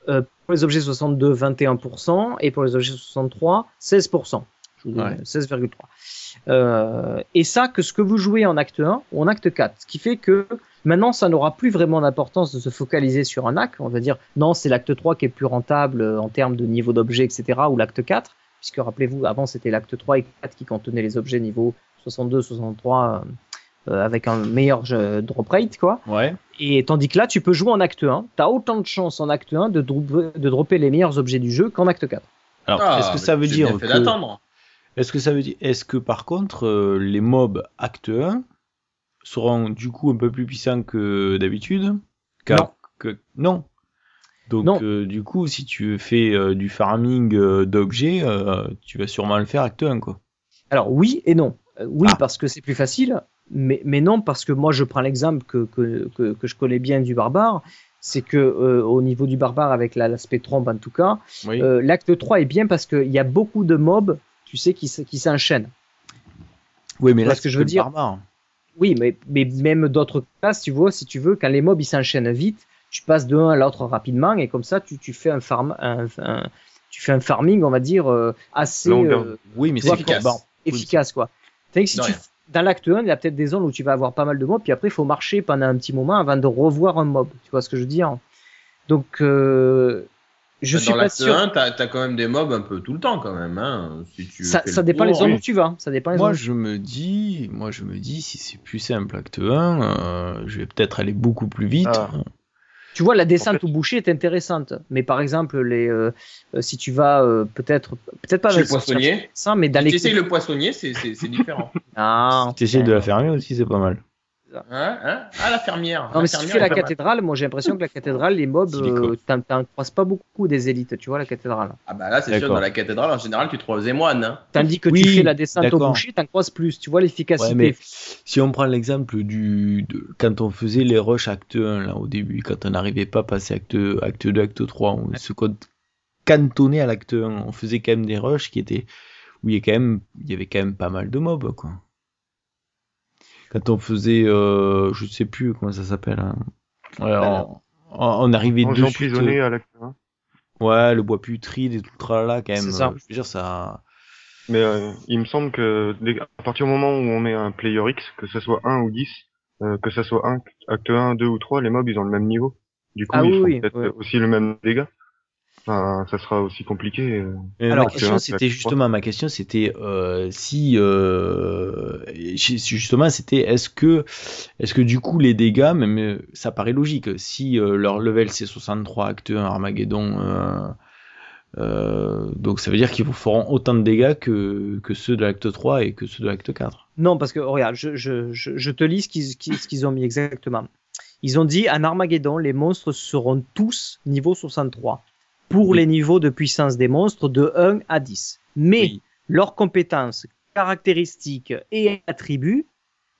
Euh, pour les objets 62, 21%, et pour les objets 63, 16%. Je vous donne Ouais. 16,3. Euh, et ça, que ce que vous jouez en acte 1 ou en acte 4. Ce qui fait que maintenant, ça n'aura plus vraiment d'importance de se focaliser sur un acte. On va dire, non, c'est l'acte 3 qui est plus rentable euh, en termes de niveau d'objet, etc. ou l'acte 4. Puisque rappelez-vous, avant, c'était l'acte 3 et 4 qui contenaient les objets niveau 62, 63 euh, euh, avec un meilleur jeu- drop rate, quoi. Ouais. Et tandis que là, tu peux jouer en acte 1. Tu as autant de chances en acte 1 de, dro- de dropper les meilleurs objets du jeu qu'en acte 4. Alors, Ah, est-ce que ça veut dire fait que. Est-ce que ça veut dire. Est-ce que par contre, euh, les mobs acte 1 seront du coup un peu plus puissants que d'habitude? Car- Non. Que... Non. Donc, Non. euh, du coup, si tu fais euh, du farming d'objets, tu vas sûrement le faire acte 1, quoi. Alors oui et non. Oui Ah. parce que c'est plus facile, mais, mais non parce que moi je prends l'exemple que, que, que, que je connais bien du barbare, c'est que euh, au niveau du barbare avec la- l'aspect trompe en tout cas, Oui. euh, l'acte 3 est bien parce qu'il y a beaucoup de mobs, tu sais, qui, s'enchaînent. oui, mais là, ce que c'est je veux dire barbare. Oui, mais, mais même d'autres classes, tu vois, si tu veux, quand les mobs ils s'enchaînent vite, tu passes de un à l'autre rapidement et comme ça tu, tu fais un farm, un, un- tu fais un farming, on va dire euh, assez euh, Oui, mais c'est vois, efficace. Bon, oui, efficace quoi. Que si tu, dans l'acte 1, il y a peut-être des zones où tu vas avoir pas mal de mobs, puis après il faut marcher pendant un petit moment avant de revoir un mob. Tu vois ce que je veux dire? Donc euh, je Dans suis pas l'acte sûr. 1, t'as as quand même des mobs un peu tout le temps quand même. Hein, si tu Ça, fais ça le dépend les tour. zones où tu vas. Ça dépend les Moi, zones. je me dis, moi, je me dis, si c'est plus simple acte 1, euh, je vais peut-être aller beaucoup plus vite. Ah. Tu vois, la descente En fait- au boucher est intéressante, mais par exemple, les, euh, euh, si tu vas euh, peut-être, peut-être pas Chez le les poissonnier? ça, mais dans Si les le poissonnier, c'est c'est- c'est différent. Ah, Si t'essayes de la fermer aussi, c'est pas mal. Hein, hein ah, la fermière. Non, mais si tu fais la cathédrale, moi j'ai l'impression que la cathédrale, les mobs, euh, t'en croises pas beaucoup des élites, tu vois, la cathédrale. Ah bah là, c'est sûr, dans la cathédrale, en général, tu trouves les moines. Hein. Tandis que Oui, tu fais la descente au boucher, t'en croises plus, tu vois l'efficacité. Ouais, mais si on prend l'exemple du de, quand on faisait les rushs acte 1 là au début, quand on n'arrivait pas à passer acte acte 2, acte 3, on se compte cantonné à l'acte 1. On faisait quand même des rushs qui étaient où il y, quand même, il y avait quand même pas mal de mobs, quoi. Quand on faisait, euh, je sais plus comment ça s'appelle. hein. Ouais, on, on arrivait On de est suite. emprisonné à l'acte 1. euh, Ouais, le bois putride et tout le tralala, quand même. C'est ça. euh, Je veux dire, ça. Mais euh, il me semble que dès- à partir du moment où on met un player X, que ce soit 1 ou 10, euh, que ce soit 1, acte 1, 2 ou 3, les mobs ils ont le même niveau. Du coup, Ah ils oui, font oui, peut-être ouais. aussi le même dégât. Enfin, ça sera aussi compliqué. euh. Alors, ma question, c'était justement, ma question, c'était euh, si, euh, si- justement, c'était est-ce que, est-ce que du coup les dégâts, même ça paraît logique, si euh, leur level c'est 63 acte 1 Armageddon, euh, euh, donc ça veut dire qu'ils vous feront autant de dégâts que que ceux de l'acte 3 et que ceux de l'acte 4. Non, parce que regarde, je, je, je, je te lis ce qu'ils qu'ils ont mis exactement. Ils ont dit en Armageddon, les monstres seront tous niveau 63 pour Oui. les niveaux de puissance des monstres de 1 à 10. Mais Oui. leurs compétences, caractéristiques et attributs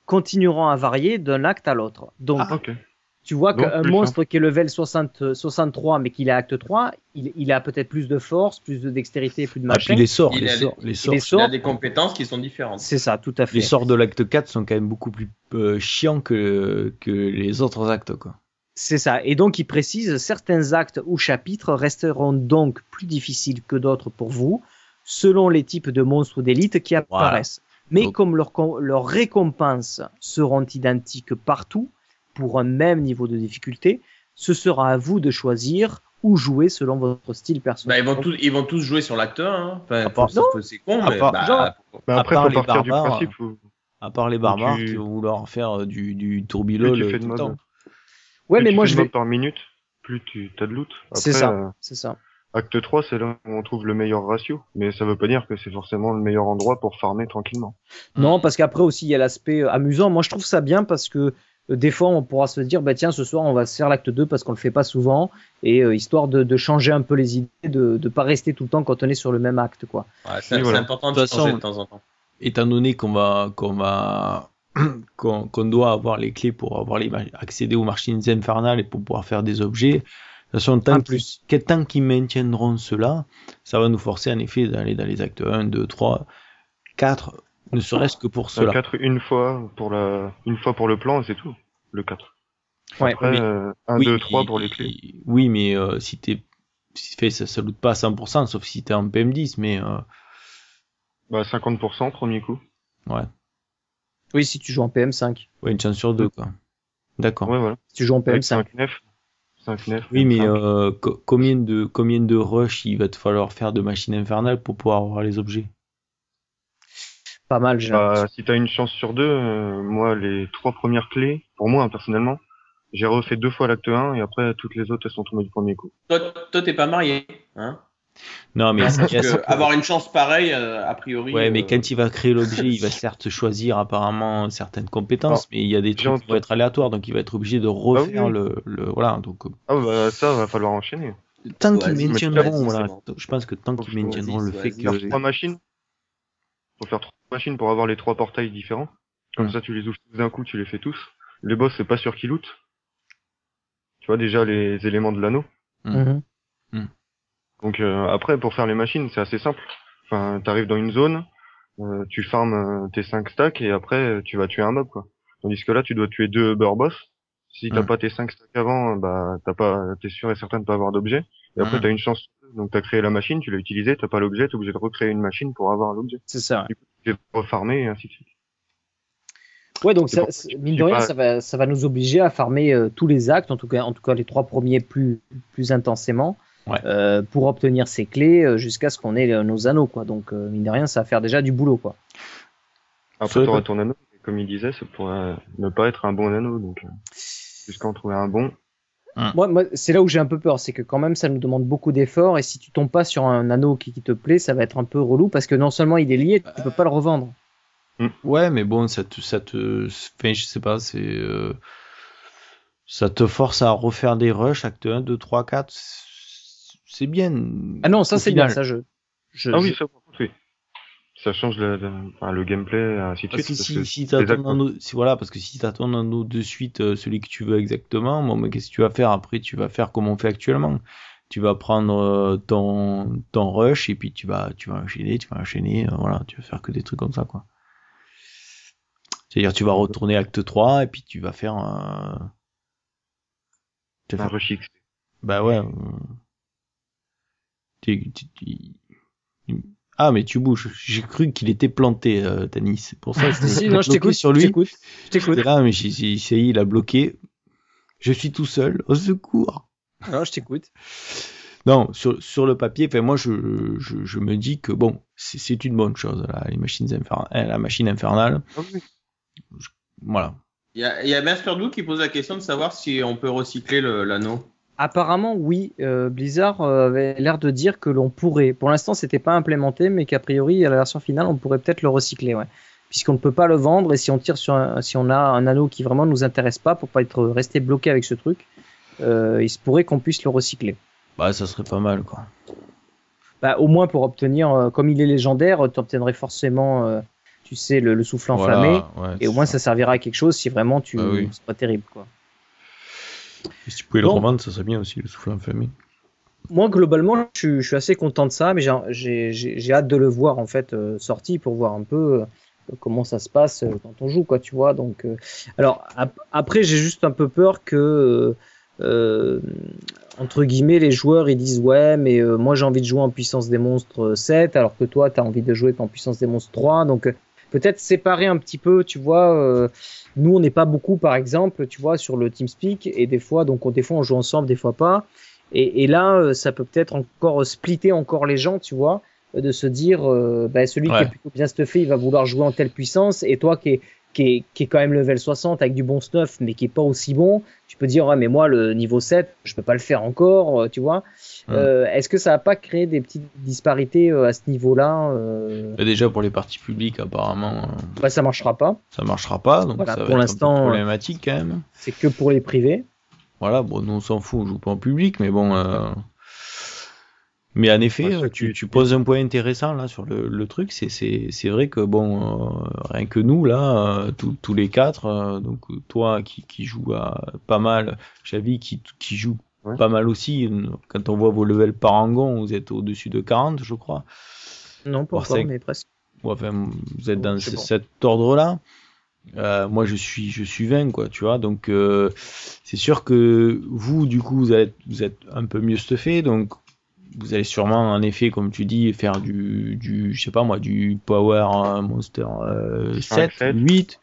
continueront à varier d'un acte à l'autre. Donc, Ah. Tu vois qu'un monstre qui est level 60, 63 mais qu'il est acte 3, il, il a peut-être plus de force, plus de dextérité, plus de Ah, machin. puis les sorts, Il les a sorts, les sorts, les Il a des compétences qui sont différentes. c'est ça, tout à fait. les sorts de l'acte 4 sont quand même beaucoup plus euh, chiants que que les autres actes, quoi. C'est ça. Et donc, il précise certains actes ou chapitres resteront donc plus difficiles que d'autres pour vous, selon les types de monstres ou d'élites qui apparaissent. Mais Donc- comme leurs com- leurs récompenses seront identiques partout, pour un même niveau de difficulté, ce sera à vous de choisir ou jouer selon votre style Bah, personnel. ils, vont tous, ils vont tous jouer sur l'acte 1. Hein. Enfin, c'est con, À mais part- bah, genre- Bah, À après, part partir du barbares, principe où À part les barbares tu- qui vont vouloir faire euh, du, du fais tout de le temps. Ouais, plus mais tu moi fais je de vais. par minute, plus tu as de loot. C'est ça. euh, C'est ça. acte 3, c'est là où on trouve le meilleur ratio. Mais ça veut pas dire que c'est forcément le meilleur endroit pour farmer tranquillement. Non, parce qu'après aussi, il y a l'aspect euh, amusant. Moi, je trouve ça bien parce que euh, des fois, on pourra se dire, bah tiens, ce soir, on va se faire l'acte 2 parce qu'on le fait pas souvent, et euh, histoire de, de changer un peu les idées, de ne pas rester tout le temps quand on est sur le même acte, quoi. ouais, c'est voilà. important De changer façon- de temps en temps. Étant donné qu'on va, qu'on va, qu'on qu'on doit avoir les clés pour avoir les, accéder aux machines infernales et pour pouvoir faire des objets, de toute façon, tant qu'ils- plus. que- tant qu'ils maintiendront cela, ça va nous forcer en effet d'aller dans les actes 1, 2, 3, 4, ne serait-ce que pour Le cela. 4 une fois pour la, une fois pour le plan, et c'est tout. Le 4. Ouais, Après, mais- euh, 1, Oui, 2, 3 mais- pour les clés. Oui, mais euh, si t'es, si fait, ça, loot pas à 100%, sauf si t'es en PM10, mais euh, Bah, 50% premier coup. ouais, Oui, si tu joues en PM5. ouais, une chance sur deux, quoi. D'accord. Ouais, voilà. Si tu joues en Avec PM5. 5 9. 5 9. Oui, mais euh, co- combien de combien de rush il va te falloir faire de machines infernales pour pouvoir avoir les objets? Pas mal, j'ai. Bah, si t'as une chance sur deux, euh, moi, les trois premières clés, pour moi, hein, personnellement, j'ai refait deux fois l'acte 1 et après, toutes les autres, elles sont tombées du premier coup. Toi, toi, t'es pas marié. Hein? Non, mais Parce il que avoir une chance pareille, euh, a priori. ouais, mais euh, quand il va créer l'objet, il va certes choisir apparemment certaines compétences, mais il y a des trucs qui vont être aléatoires, donc il va être obligé de refaire oui. le, le voilà. Donc euh, Ah, bah, ça, va falloir enchaîner. tant qu'ils maintiendront, voilà, je pense que tant qu'ils maintiendront le fait que trois machines. Faut faire trois machines pour avoir les trois portails différents. Comme Hmm. ça, tu les ouvres tous d'un coup, tu les fais tous. Les boss, c'est pas sûr qu'ils lootent. Tu vois déjà les éléments de l'anneau. Mhm. Donc euh, après, pour faire les machines, c'est assez simple. Enfin, t'arrives dans une zone, euh, tu farmes euh, tes 5 stacks et après tu vas tuer un mob quoi. Tandis que là, tu dois tuer deux boss. Si t'as Mm. pas tes 5 stacks avant, bah t'as pas, t'es sûr et certain de pas avoir d'objet. Et après, Mm. t'as une chance. Donc t'as créé la machine, tu l'as utilisée, t'as pas l'objet, t'es obligé de recréer une machine pour avoir l'objet. C'est ça. ouais. Tu vas refarmer et ainsi de suite. Ouais, donc ça, mine de rien, pas. ça va, ça va nous obliger à farmer euh, tous les actes, en tout cas, en tout cas les trois premiers plus, plus intensément, Ouais. euh, pour obtenir ces clés euh, jusqu'à ce qu'on ait euh, nos anneaux, quoi. Donc euh, mine de rien, ça va faire déjà du boulot, quoi. Après, t'auras ton anneau. et Comme il disait, ça pourrait ne pas être un bon anneau. Donc, euh, jusqu'à en trouver un bon. Moi, moi c'est là où j'ai un peu peur, c'est que quand même, ça nous demande beaucoup d'efforts, et si tu tombes pas sur un anneau qui, qui te plaît, ça va être un peu relou parce que non seulement il est lié, tu peux pas le revendre. Ouais, mais bon, ça te, ça te, enfin, je sais pas, c'est, euh, ça te force à refaire des rushs, acte 1, 2, 3, 4, c'est bien. Ah non, ça c'est bien, ça je. je Ah oui, je- ça, oui. Ça change le, le, enfin, le gameplay, ainsi de suite. si, si anneau, si voilà, parce que si t'as ton anneau de suite, euh, celui que tu veux exactement, bon, mais qu'est-ce que tu vas faire? Après? Tu vas faire comme on fait actuellement. tu vas prendre euh, ton, ton rush et puis tu vas, tu vas enchaîner, tu vas enchaîner, euh, voilà, tu vas faire que des trucs comme ça, quoi. C'est-à-dire, tu vas retourner acte 3 et puis tu vas faire un. Tu vas Un faire- rush X. Bah ouais. Tu- tu- tu- Ah, mais tu bouges. J'ai cru qu'il était planté, euh, Tanis. C'est pour ça que Si, non, je t'écoute. sur je lui. t'écoute, Je t'écoute. Là, mais j'ai- essayé, il a bloqué. Je suis tout seul. Au secours. Non, je t'écoute. Non, sur, sur le papier, enfin, moi, je, je, je me dis que bon, c'est- une bonne chose, là, les machines infernales, la machine infernale. Ah. Voilà. Il y a, y a Master qui pose la question de savoir si on peut recycler le- l'anneau. Apparemment, oui. Euh, Blizzard euh, avait l'air de dire que l'on pourrait. Pour l'instant, c'était pas implémenté, mais qu'a priori, à la version finale, on pourrait peut-être le recycler, ouais. Puisqu'on ne peut pas le vendre et si on tire sur un, si on a un anneau qui vraiment nous intéresse pas pour pas être resté bloqué avec ce truc, euh, il se pourrait qu'on puisse le recycler. Bah, ça serait pas mal, quoi. Bah, au moins pour obtenir, euh, comme il est légendaire, tu obtiendrais forcément, tu sais, le, le souffle enflammé. Ouais, Et au moins, ça servira à quelque chose si vraiment tu. Bah oui. C'est pas terrible, quoi. Et si tu pouvais le revendre, ça serait bien aussi, le souffle enflammé. Moi, globalement, je, suis- je suis assez content de ça, mais j'ai- hâte de le voir en fait euh, sorti pour voir un peu euh, comment ça se passe euh, quand on joue, quoi, tu vois. Donc, euh, alors ap- après, j'ai juste un peu peur que euh, entre guillemets, les joueurs ils disent ouais, mais euh, moi j'ai envie de jouer en puissance des monstres euh, 7, alors que toi tu as envie de jouer en puissance des monstres 3. Donc peut-être séparer un petit peu, tu vois. Nous on n'est pas beaucoup, par exemple, tu vois, sur le TeamSpeak, et des fois, donc on, des fois on joue ensemble, des fois pas. Et, et là, euh, ça peut peut-être encore splitter encore les gens, tu vois, de se dire, euh, bah, celui qui est plutôt bien stuffé, il va vouloir jouer en telle puissance, et toi qui est, qui est, qui est quand même level 60 avec du bon stuff, mais qui est pas aussi bon, tu peux dire, ouais, mais moi, le niveau 7, je peux pas le faire encore, euh, tu vois. Euh, Est-ce que ça va pas créer des petites disparités euh, à ce niveau-là euh, Et déjà, pour les parties publiques, apparemment, bah, Ça marchera pas. ça marchera pas, donc Voilà, ça va pour être un l'instant, peu euh, problématique quand même. C'est que pour les privés. Voilà, bon, nous on s'en fout, on joue pas en public, mais bon. Mais en effet, Ouais, euh, tu, poses un point intéressant là sur le, le truc. C'est vrai que bon, euh, rien que nous là, euh, tous tous les quatre, euh, donc toi qui qui joue à pas mal, Xavi qui qui joue Ouais. pas mal aussi. Quand on voit vos levels parangon, vous êtes au-dessus de 40, je crois. Non, pas encore, ça- mais presque. Ouais, enfin, vous êtes dans bon. cet ordre-là. Euh, moi, je suis, je suis 20, quoi, tu vois. Donc, euh, c'est sûr que vous, du coup, vous êtes, vous êtes un peu mieux stuffé. Donc, vous allez sûrement, en effet, comme tu dis, faire du, du je sais pas moi, du Power euh, Monster euh, 7, 7. 8.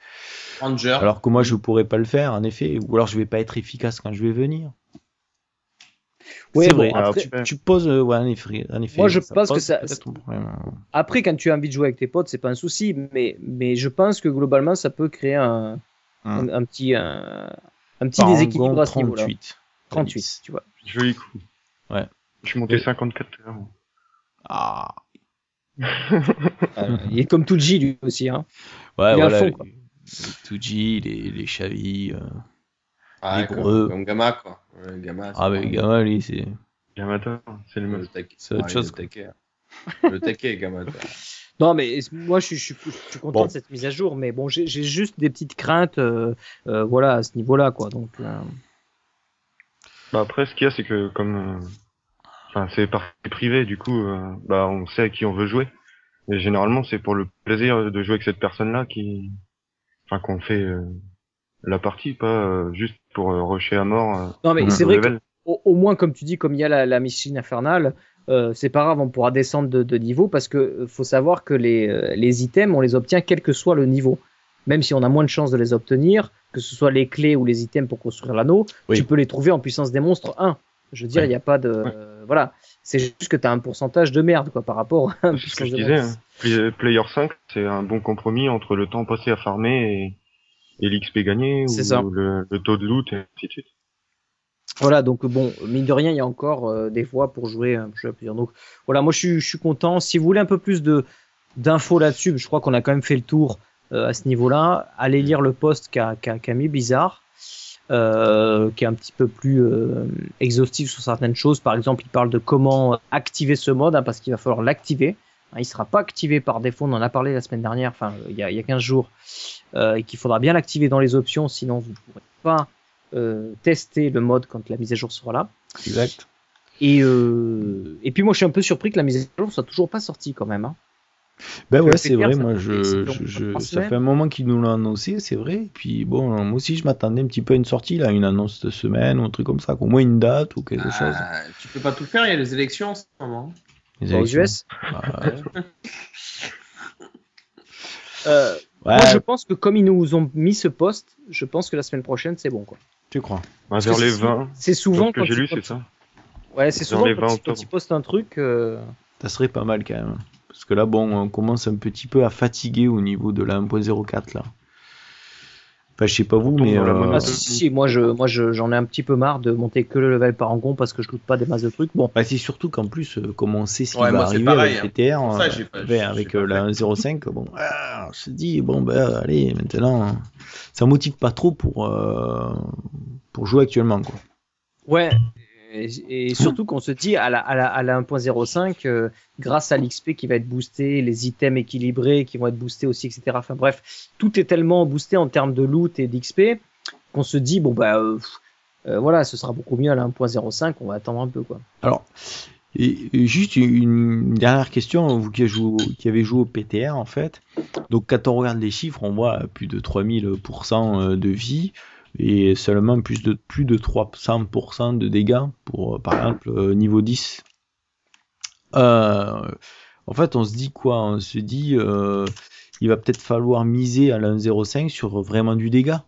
Ranger. Alors que moi, je pourrais pas le faire, en effet. Ou alors, je vais pas être efficace quand je vais venir. C'est bon, vrai. après- tu, tu poses, euh, ouais, en effet, en effet. Moi, je pense que ça- problème. Après, quand tu as envie de jouer avec tes potes, c'est pas un souci, mais, mais je pense que globalement, ça peut créer un, Hum. un, un petit, un, un petit déséquilibre à ce niveau-là. 38. 38, tu vois. Joli coup. Ouais. Je suis monté 54 heures. Ah. Euh, il est comme tout J lui aussi. Hein. Ouais, Il est à voilà. fond, les- quoi. les Tuji, les, les Chavi. euh. Ah, les comme, breux. comme Gamma, quoi. Ouais, Gamma, Ah, mais Gamma, lui, c'est. Yamato, c'est le même. C'est autre Ouais, chose, Le taquet. Le taquet. Non, mais moi, je suis, je suis, je suis content Bon. de cette mise à jour, mais bon, j'ai juste des petites craintes, euh, euh, voilà, à ce niveau-là, quoi. Donc, euh, Bah après, ce qu'il y a, c'est que comme, euh, enfin, c'est partie privée, du coup, euh, bah, on sait à qui on veut jouer. Et généralement, c'est pour le plaisir de jouer avec cette personne-là qui, enfin, qu'on fait euh, la partie, pas euh, juste pour euh, rusher à mort. euh, non, mais c'est vrai que level. au, au moins, comme tu dis, comme il y a la, la machine infernale, euh, c'est pas grave, on pourra descendre de, de niveau parce que euh, faut savoir que les, euh, les items, on les obtient quel que soit le niveau. Même si on a moins de chances de les obtenir, que ce soit les clés ou les items pour construire l'anneau, Oui. tu peux les trouver en puissance des monstres 1. Je veux dire, il Ouais. n'y a pas de. Ouais. Voilà. C'est juste que tu as un pourcentage de merde quoi, par rapport à un ce que je disais. hein. Play- Player 5, c'est un bon compromis entre le temps passé à farmer et, et l'XP gagné ou ça. le, le taux de loot et ainsi de suite. Voilà, donc bon, mine de rien, il y a encore euh, des voies pour jouer, euh, pour jouer à plusieurs. Donc voilà, moi je suis, je suis content. Si vous voulez un peu plus de d'infos là-dessus, je crois qu'on a quand même fait le tour euh, à ce niveau-là. Allez lire le post qu'a qu'a mis Blizzard, euh, qui est un petit peu plus euh, exhaustif sur certaines choses. Par exemple, il parle de comment activer ce mode, hein, parce qu'il va falloir l'activer. Hein, il sera pas activé par défaut, on en a parlé la semaine dernière, enfin il y a, il y a 15 jours, euh, et qu'il faudra bien l'activer dans les options, sinon vous ne pourrez pas euh, tester le mode quand la mise à jour sera là. Exact. Et, euh, et puis moi je suis un peu surpris que la mise à jour soit toujours pas sortie quand même. Hein. Ben ouais, c'est vrai, moi je, je, ça fait un moment qu'ils nous l'ont annoncé, c'est vrai. Et puis bon, moi aussi je m'attendais un petit peu à une sortie là, une annonce de semaine ou un truc comme ça, au moins une date ou quelque chose. Ah, tu peux pas tout faire, il y a les élections en ce moment. Les Aux élections. US. Ah, Euh, ouais, Moi je pense que comme ils nous ont mis ce poste, je pense que la semaine prochaine c'est bon quoi. tu crois? Bah, vers que les c'est- 20. C'est souvent ce que quand j'ai lu, c'est ça. Ouais, c'est souvent quand, 20 ils- quand ils postent un truc. euh, Ça serait pas mal quand même. Parce que là, bon, on commence un petit peu à fatiguer au niveau de la 1.04 là. Enfin, je sais pas vous, mais euh. Ah si, si, si, moi je moi je- j'en ai un petit peu marre de monter que le level par rang parce que je loot pas des masses de trucs. Bon, bah, c'est surtout qu'en plus, euh, comme on sait ce qui Ouais, va arriver pareil, avec hein. Ça, euh, pas- ben, avec j'ai euh, la 1.05, bon, ah, on se dit, bon, ben, allez, maintenant, ça motive pas trop pour, euh, pour jouer actuellement, quoi. ouais. Et, surtout qu'on se dit à la, à la, à la 1.05, euh, grâce à l'XP qui va être boosté, les items équilibrés qui vont être boostés aussi, etc. Enfin bref, tout est tellement boosté en termes de loot et d'XP qu'on se dit bon bah euh, euh, voilà, ce sera beaucoup mieux à la 1.05. On va attendre un peu quoi. Alors, juste une dernière question, vous qui avez joué, au- qui avez joué au PTR en fait. Donc quand on regarde les chiffres, on voit plus de 3000% de vie et seulement plus de plus de 300% de dégâts pour euh, par exemple euh, niveau 10. Euh, en fait, on se dit quoi? On se dit euh, il va peut-être falloir miser à la 1.05 sur vraiment du dégât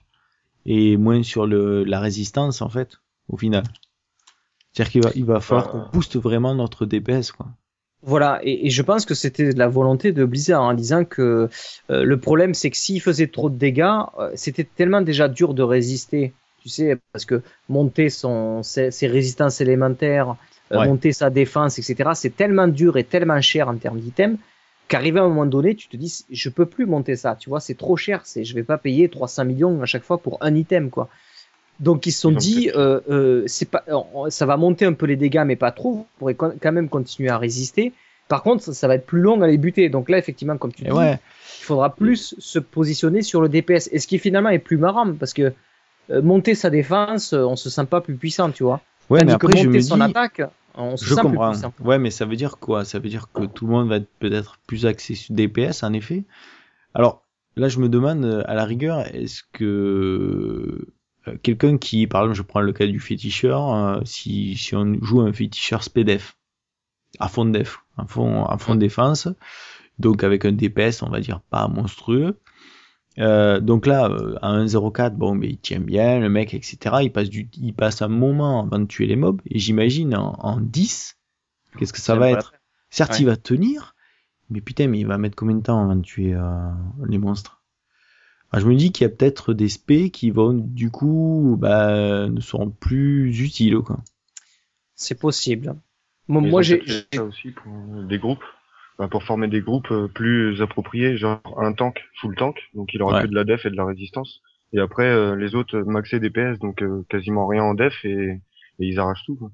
et moins sur le, la résistance en fait au final. C'est-à-dire qu'il va, il va falloir qu'on booste vraiment notre DPS, quoi. Voilà, et, et je pense que c'était la volonté de Blizzard en disant que euh, le problème c'est que s'il faisait trop de dégâts, euh, c'était tellement déjà dur de résister, tu sais, parce que monter son, ses, ses résistances élémentaires, euh, Ouais. monter sa défense, etc., c'est tellement dur et tellement cher en termes d'items qu'arrivé à un moment donné, tu te dis, je peux plus monter ça, tu vois, c'est trop cher, c'est, je vais pas payer 300 millions à chaque fois pour un item, quoi. Donc ils se sont dit, euh, euh, c'est pas, ça va monter un peu les dégâts, mais pas trop. Vous pourrez quand même continuer à résister. Par contre, ça, ça va être plus long à les buter. Donc là, effectivement, comme tu dis, ouais, il faudra plus se positionner sur le DPS. Et ce qui finalement est plus marrant, parce que euh, monter sa défense, euh, on se sent pas plus puissant, tu vois. ouais, mais que après je me son dis, attaque, on se je sent comprends. plus puissant. Ouais, mais ça veut dire quoi? Ça veut dire que tout le monde va être peut-être plus axé sur DPS, en effet? Alors là, je me demande, euh, à la rigueur, est-ce que quelqu'un qui, par exemple, je prends le cas du féticheur, euh, si, si on joue un féticheur SPDF, à fond de def, à fond, à fond de défense, donc avec un DPS, on va dire pas monstrueux. Euh, donc là, euh, à 1.04, bon, mais il tient bien, le mec, etc. Il passe du, il passe un moment avant de tuer les mobs, et j'imagine en, en 10, qu'est-ce que ça va être Certes, Ouais. il va tenir, mais putain, mais il va mettre combien de temps avant de tuer euh, les monstres? Enfin, Je me dis qu'il y a peut-être des spés qui vont, du coup, bah, ne seront plus utiles, quoi. C'est possible. Moi, Ils moi j'ai, ça aussi pour des groupes, pour former des groupes euh, plus appropriés, genre un tank, full tank, donc il aura Ouais. que de la def et de la résistance. Et après euh, les autres euh, maxer DPS, donc euh, quasiment rien en def et, et ils arrachent tout. Quoi.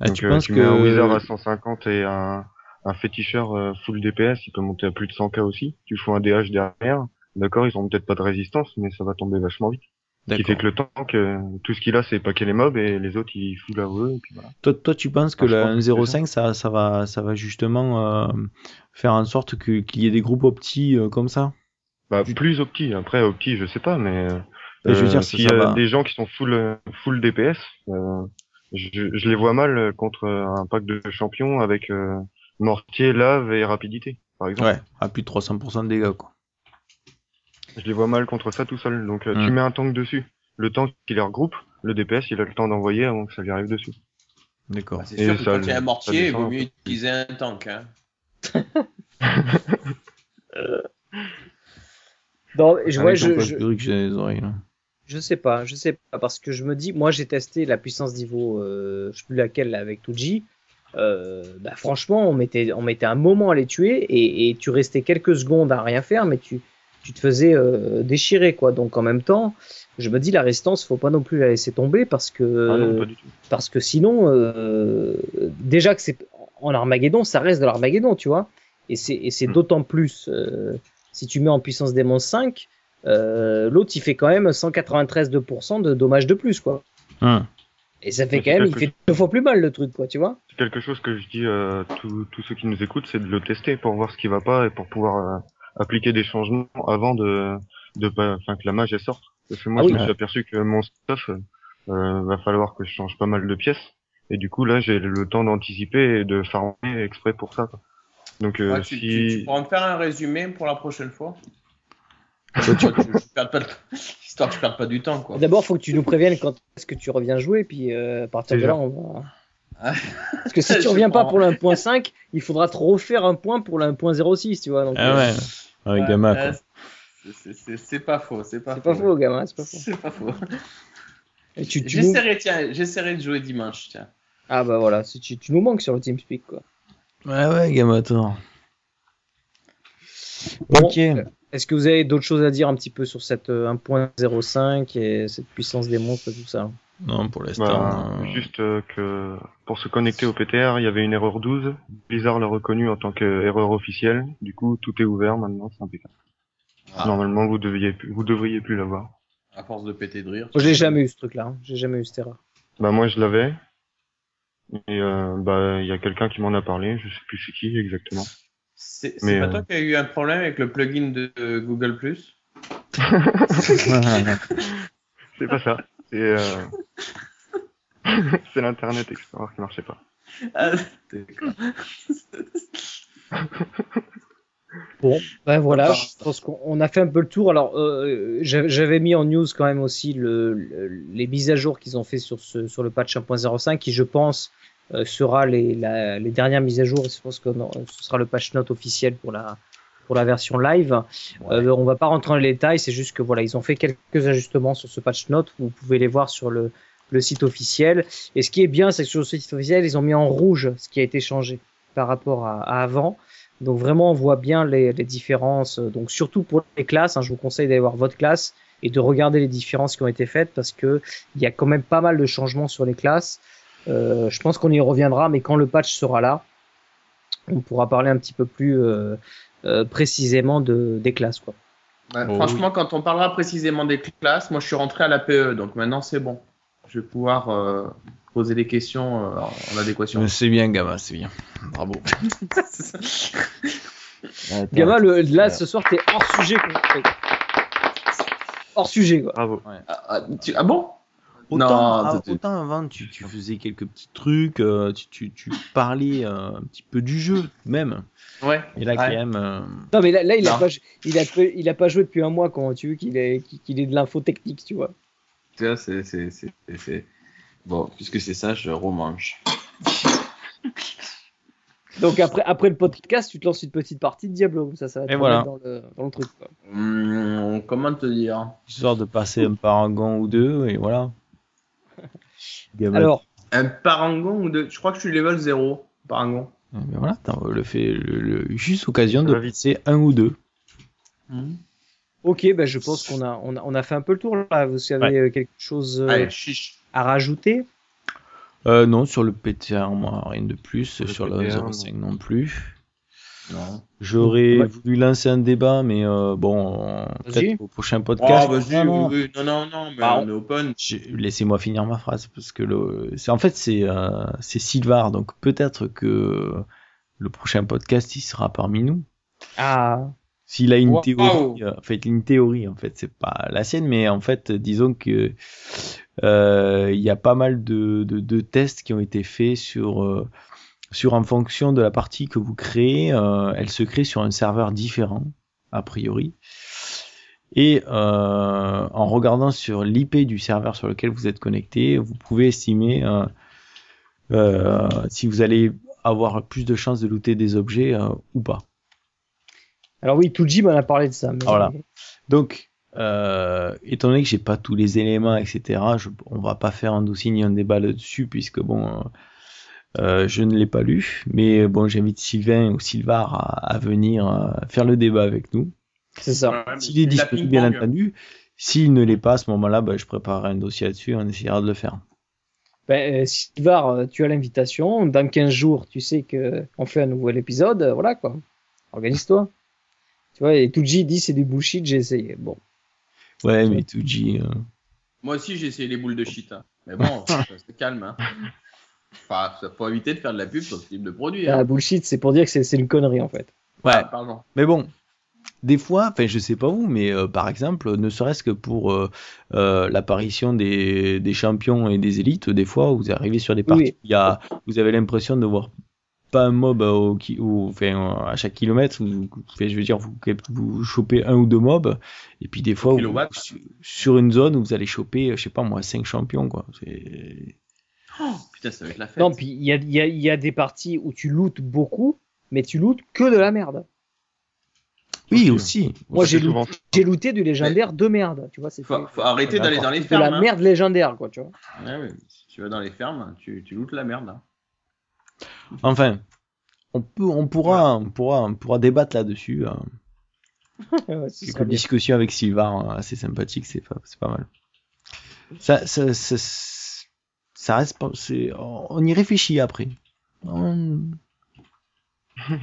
Ah, donc tu euh, penses tu que mets un wizard à 150 et un, un féticheur euh, full DPS, il peut monter à plus de 100k aussi. Tu fous un DH derrière, d'accord, ils ont peut-être pas de résistance, mais ça va tomber vachement vite. Ce qui fait que le tank, euh, tout ce qu'il a, c'est paquer les mobs et les autres ils foutent la E et puis voilà. Toi, toi, tu penses que Ah, c'est 1.05, ça, ça va, ça va justement euh, faire en sorte qu'il y ait des groupes opti euh, comme ça? Bah, plus opti. Après, opti, je sais pas, mais euh, je veux dire, si s'il y a va- des gens qui sont full full DPS, euh, je, je les vois mal contre un pack de champions avec euh, mortier, lave et rapidité, par exemple. Ouais, à plus de 300% de dégâts, quoi. Je les vois mal contre ça tout seul. Donc, euh, Hmm. tu mets un tank dessus. Le tank qui les regroupe, le DPS, il a le temps d'envoyer avant que ça lui arrive dessus. D'accord. Bah, c'est Et sûr que ça- quand il y a un mortier, il vaut mieux utiliser un tank. Hein. Non, je, ouais, Avec je, ton je, poste que j'ai les oreilles, là. je sais pas, je sais pas, parce que je me dis, moi j'ai testé la puissance niveau, euh, je sais plus laquelle, là, avec Tuji. Euh, bah, franchement, on mettait, on mettait un moment à les tuer et, et tu restais quelques secondes à rien faire, mais tu, tu te faisais euh, déchirer, quoi. Donc en même temps, je me dis, la résistance, faut pas non plus la laisser tomber parce que, Ah non, parce que sinon, euh, déjà que c'est en Armageddon, ça reste de l'Armageddon, tu vois. Et c'est, et c'est Mm. d'autant plus, euh, si tu mets en puissance démon 5, euh, l'autre il fait quand même 193% de dommages de plus, quoi. Hum. Et ça fait quand même, il fait deux fois plus mal le truc, quoi, tu vois. C'est quelque chose que je dis à tous tous ceux qui nous écoutent, c'est de le tester pour voir ce qui va pas et pour pouvoir euh, appliquer des changements avant de, de pas, enfin que la mage elle sorte. Parce que moi, Ah je me suis aperçu que mon stuff, euh, va falloir que je change pas mal de pièces. Et du coup, là, j'ai le temps d'anticiper et de farmer exprès pour ça. quoi. Donc, euh, Ouais, tu, si... tu- tu pourras me faire un résumé pour la prochaine fois Histoire que je, je perde pas de- Histoire que je perde pas du temps, quoi. D'abord, faut que tu nous préviennes quand est-ce que tu reviens jouer, puis euh, à partir de là, on va. Ah. Parce que si tu reviens pas pour le 1.5, il faudra te refaire un point pour le 1.06, tu vois. Donc, Ah euh, ouais, avec Ouais, Gamma, ouais, quoi. c'est- pas faux, c'est pas pas faux, gamin, c'est pas faux. C'est pas faux. J'essaierai, tiens, j'essaierai de jouer dimanche, tiens. Ah bah voilà, tu, tu nous manques sur le TeamSpeak, quoi. Ouais, ouais, Gamma. Bon, Ok. euh, Est-ce que vous avez d'autres choses à dire un petit peu sur cette euh, 1.05 et cette puissance des monstres et tout ça? Non, pour l'instant. Bah, euh, Juste euh, que pour se connecter au PTR, il y avait une erreur 12. Blizzard l'a reconnu en tant qu'erreur officielle. Du coup, tout est ouvert maintenant, c'est impeccable. Ah. Normalement, vous deviez plus, vous devriez plus l'avoir. À force de péter de rire. J'ai jamais eu ce truc-là, hein. j'ai jamais eu cette erreur. Bah moi, je l'avais. Et euh, bah il y a quelqu'un qui m'en a parlé. Je sais plus c'est qui exactement. C'est pas euh, toi qui as eu un problème avec le plugin de Google Plus? C'est pas ça. C'est euh... c'est l'Internet Explorer qui marchait pas. Ah. Bon, ben voilà, je pense qu'on on a fait un peu le tour. Alors, euh, j'a- j'avais mis en news quand même aussi le, le- les mises à jour qu'ils ont fait sur, ce, sur le patch 1.05, qui je pense euh, sera les, la- les dernières mises à jour. Je pense que non, ce sera le patch note officiel pour la, pour la version live. Euh, on va pas rentrer dans les détails, c'est juste que voilà, ils ont fait quelques ajustements sur ce patch note. Vous pouvez les voir sur le, le site officiel. Et ce qui est bien, c'est que sur le site officiel, ils ont mis en rouge ce qui a été changé par rapport à, à avant. Donc vraiment, on voit bien les, les différences. Donc surtout pour les classes, hein, je vous conseille d'aller voir votre classe et de regarder les différences qui ont été faites parce que il y a quand même pas mal de changements sur les classes. Euh, je pense qu'on y reviendra, mais quand le patch sera là, on pourra parler un petit peu plus euh, précisément de, des classes. Quoi. Ouais, Oh, franchement, quand on parlera précisément des classes, moi je suis rentré à la PE, donc maintenant c'est bon. Je vais pouvoir euh, poser des questions euh, en adéquation. C'est bien, Gamma, c'est bien. Bravo. Gamma, le, là ce soir, t'es hors sujet. quoi. Hors sujet, quoi. Bravo. ah, ah, tu- ah bon? Autant, Non, ah, autant avant, tu, tu faisais quelques petits trucs, euh, tu, tu, tu parlais euh, un petit peu du jeu même. Ouais. Et là, Ouais. quand même. euh, Non, mais là, là, il, a pas, il, a, il a pas joué depuis un mois quand tu veux qu'il ait, qu'il ait de l'info technique, tu vois. Tu vois, c'est, c'est, c'est, c'est- Bon, puisque c'est ça, je remange. Donc après, après le podcast, tu te lances une petite partie de Diablo, ça, ça va te voilà. dans, le, dans le truc. Quoi. Hum, comment te dire? Histoire de passer un paragon ou deux, et voilà. Alors, Un parangon ou deux? Je crois que je suis level 0, parangon. Eh ben voilà, t'as le fait le, le- juste occasion de passer un ou deux. ok, ben, je pense qu'on a, on a, on a fait un peu le tour là. Vous avez euh, quelque chose euh, Allez, à rajouter? Euh, non, sur le PTR, moi, rien de plus. Sur Sur, le le PTR, 05 non plus. Non. J'aurais Ouais. voulu lancer un débat, mais euh, bon, peut-être au prochain Oh, podcast. Ah, non. oui, non, non, non, mais Ah, on est open. Laissez-moi finir ma phrase parce que le, c'est en fait c'est euh, Sylvar, donc peut-être que le prochain podcast il sera parmi nous. Ah, S'il a une Wow. théorie, euh, en fait une théorie en fait c'est pas la sienne, mais en fait disons que euh, il y a pas mal de, de, de tests qui ont été faits sur euh, sur en fonction de la partie que vous créez, euh, elle se crée sur un serveur différent a priori. Et euh, en regardant sur l'IP du serveur sur lequel vous êtes connecté, vous pouvez estimer euh, euh, si vous allez avoir plus de chances de looter des objets euh, ou pas. alors oui, Tuji m'en a parlé de ça. Mais... Voilà. Donc, euh, étant donné que j'ai pas tous les éléments, etc., je, on va pas faire un dossier ni un débat là-dessus puisque bon, euh, euh, je ne l'ai pas lu. Mais bon, j'invite Sylvain ou Sylvar à, à venir euh, faire le débat avec nous. C'est ça. Ouais, S'il est disponible, bien entendu. S'il ne l'est pas à ce moment-là, bah, je préparerai un dossier là-dessus et on essaiera de le faire. Ben, euh, Sylvar, tu as l'invitation. Dans 15 jours, tu sais que on fait un nouvel épisode. Voilà quoi. Organise-toi. Tu vois, et Tuji dit c'est du bullshit, j'ai essayé. Bon. Ouais, mais Tuji, euh, Moi aussi, j'ai essayé les boules de shit. hein. Mais bon, se calme. Hein. Enfin, ça faut éviter de faire de la pub sur ce type de produit. Ah, Hein. bullshit, c'est pour dire que c'est une connerie en fait. Ouais, Ah, pardon. mais bon. Des fois, enfin je sais pas vous, mais euh, par exemple, ne serait-ce que pour euh, euh, l'apparition des, des champions et des élites, des fois vous arrivez sur des parties, Oui. où il y a, vous avez l'impression de voir pas un mob au, ki- au- enfin, à chaque kilomètre, vous, enfin, je veux dire, vous, vous chopez un ou deux mobs, et puis des fois, vous- sur, sur une zone, vous allez choper, je sais pas moi, cinq champions, quoi. C'est- Putain, ça va être la fête. Non, puis il y a, il y, a, y a des parties où tu lootes beaucoup, mais tu lootes que de la merde. Oui, Aussi. aussi. Moi, j'ai looté, du légendaire de merde, tu vois. C'est faut, faut arrêter d'aller dans les de fermes. la hein. merde légendaire, quoi, tu vois. Ouais, ouais. Si tu vas dans les fermes, tu, tu lootes la merde. hein. Enfin, on peut, on pourra, on pourra, on pourra débattre là-dessus. hein. Ouais, quelques bien. discussions avec Sylvain hein, assez sympathiques, c'est pas, c'est pas mal. Ça, ça, ça, ça reste pas, c'est, on y réfléchit après. On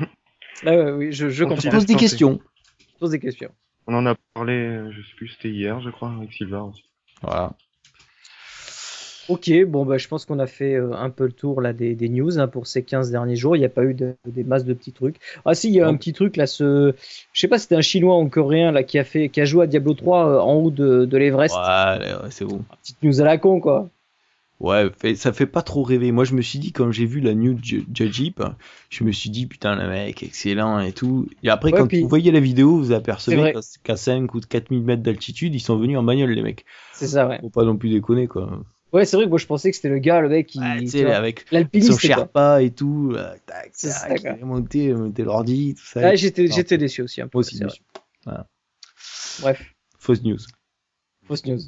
Ah ouais, oui, je, je On comprends. pose des questions. Je pose des questions. On en a parlé, euh, je sais plus, c'était hier, je crois, avec Sylvain aussi. Voilà. Ok, bon, bah, je pense qu'on a fait euh, un peu le tour là des, des news hein, pour ces 15 derniers jours. Il n'y a pas eu de, des masses de petits trucs. Ah si, il y a un petit truc là, ce, je sais pas, si c'était un chinois ou un coréen là qui a fait, qui a joué à Diablo 3 euh, en haut de, de l'Everest. Ouais, c'est bon. Petite news à la con quoi. Ouais, fait- ça fait pas trop rêver. Moi, je me suis dit, quand j'ai vu la new Judgeep, je me suis dit, putain, le mec, excellent et tout. Et après, Ouais, quand puis- vous voyez la vidéo, vous apercevez qu'à- qu'à 5 ou 4000 mètres d'altitude, ils sont venus en bagnole, les mecs. C'est ça, ouais. Faut pas non plus déconner, quoi. Ouais, c'est vrai que moi je pensais que c'était le gars, le mec qui, Ouais, tu vois, avec son. Sherpa et tout, euh, tac, tac, est monté, monté l'ordi, tout ça. Ouais, j'étais, j'étais déçu aussi un peu. Moi aussi, déçu. Voilà. Bref, Fausse news. fausse news.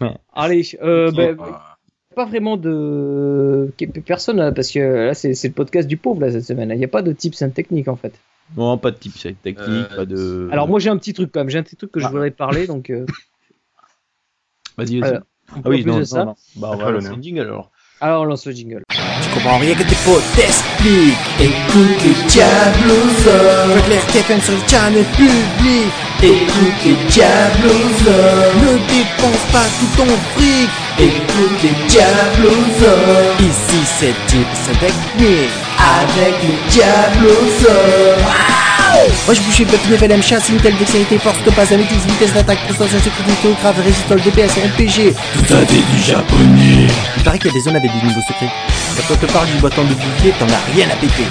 Ouais. Allez, euh, bah, Ah. Pas vraiment de personne parce que là c'est, c'est le podcast du pauvre là cette semaine. Il n'y a pas de tips and techniques en fait. Non, pas de tips technique, Euh, pas de. Alors moi j'ai un petit truc quand même, j'ai un petit truc que je Ah. voudrais parler donc. euh, Vas-y, vas-y. Ah oui, plus non, de non, ça, non. Bah, on va lancer un jingle alors. alors on lance le jingle. Tu comprends rien que tes potes t'expliquent Écoute les Diablosaures RTFM sur le channel public Écoute les Diablosaures Ne dépense pas tout ton fric Écoute les Diablosaures Ici c'est Tips Technique Avec les Diablosaures Moi je bouge Bucky FLM, chasse, intel, dextérité, force, topaz, améthyse, vitesse d'attaque, prestation, sécurité, grave, résistol, DPS, RPG Tout a des du japonais. il paraît qu'il y a des zones avec des niveaux secrets. Quand on te parle du bâton de bouclier, t'en as rien à péter.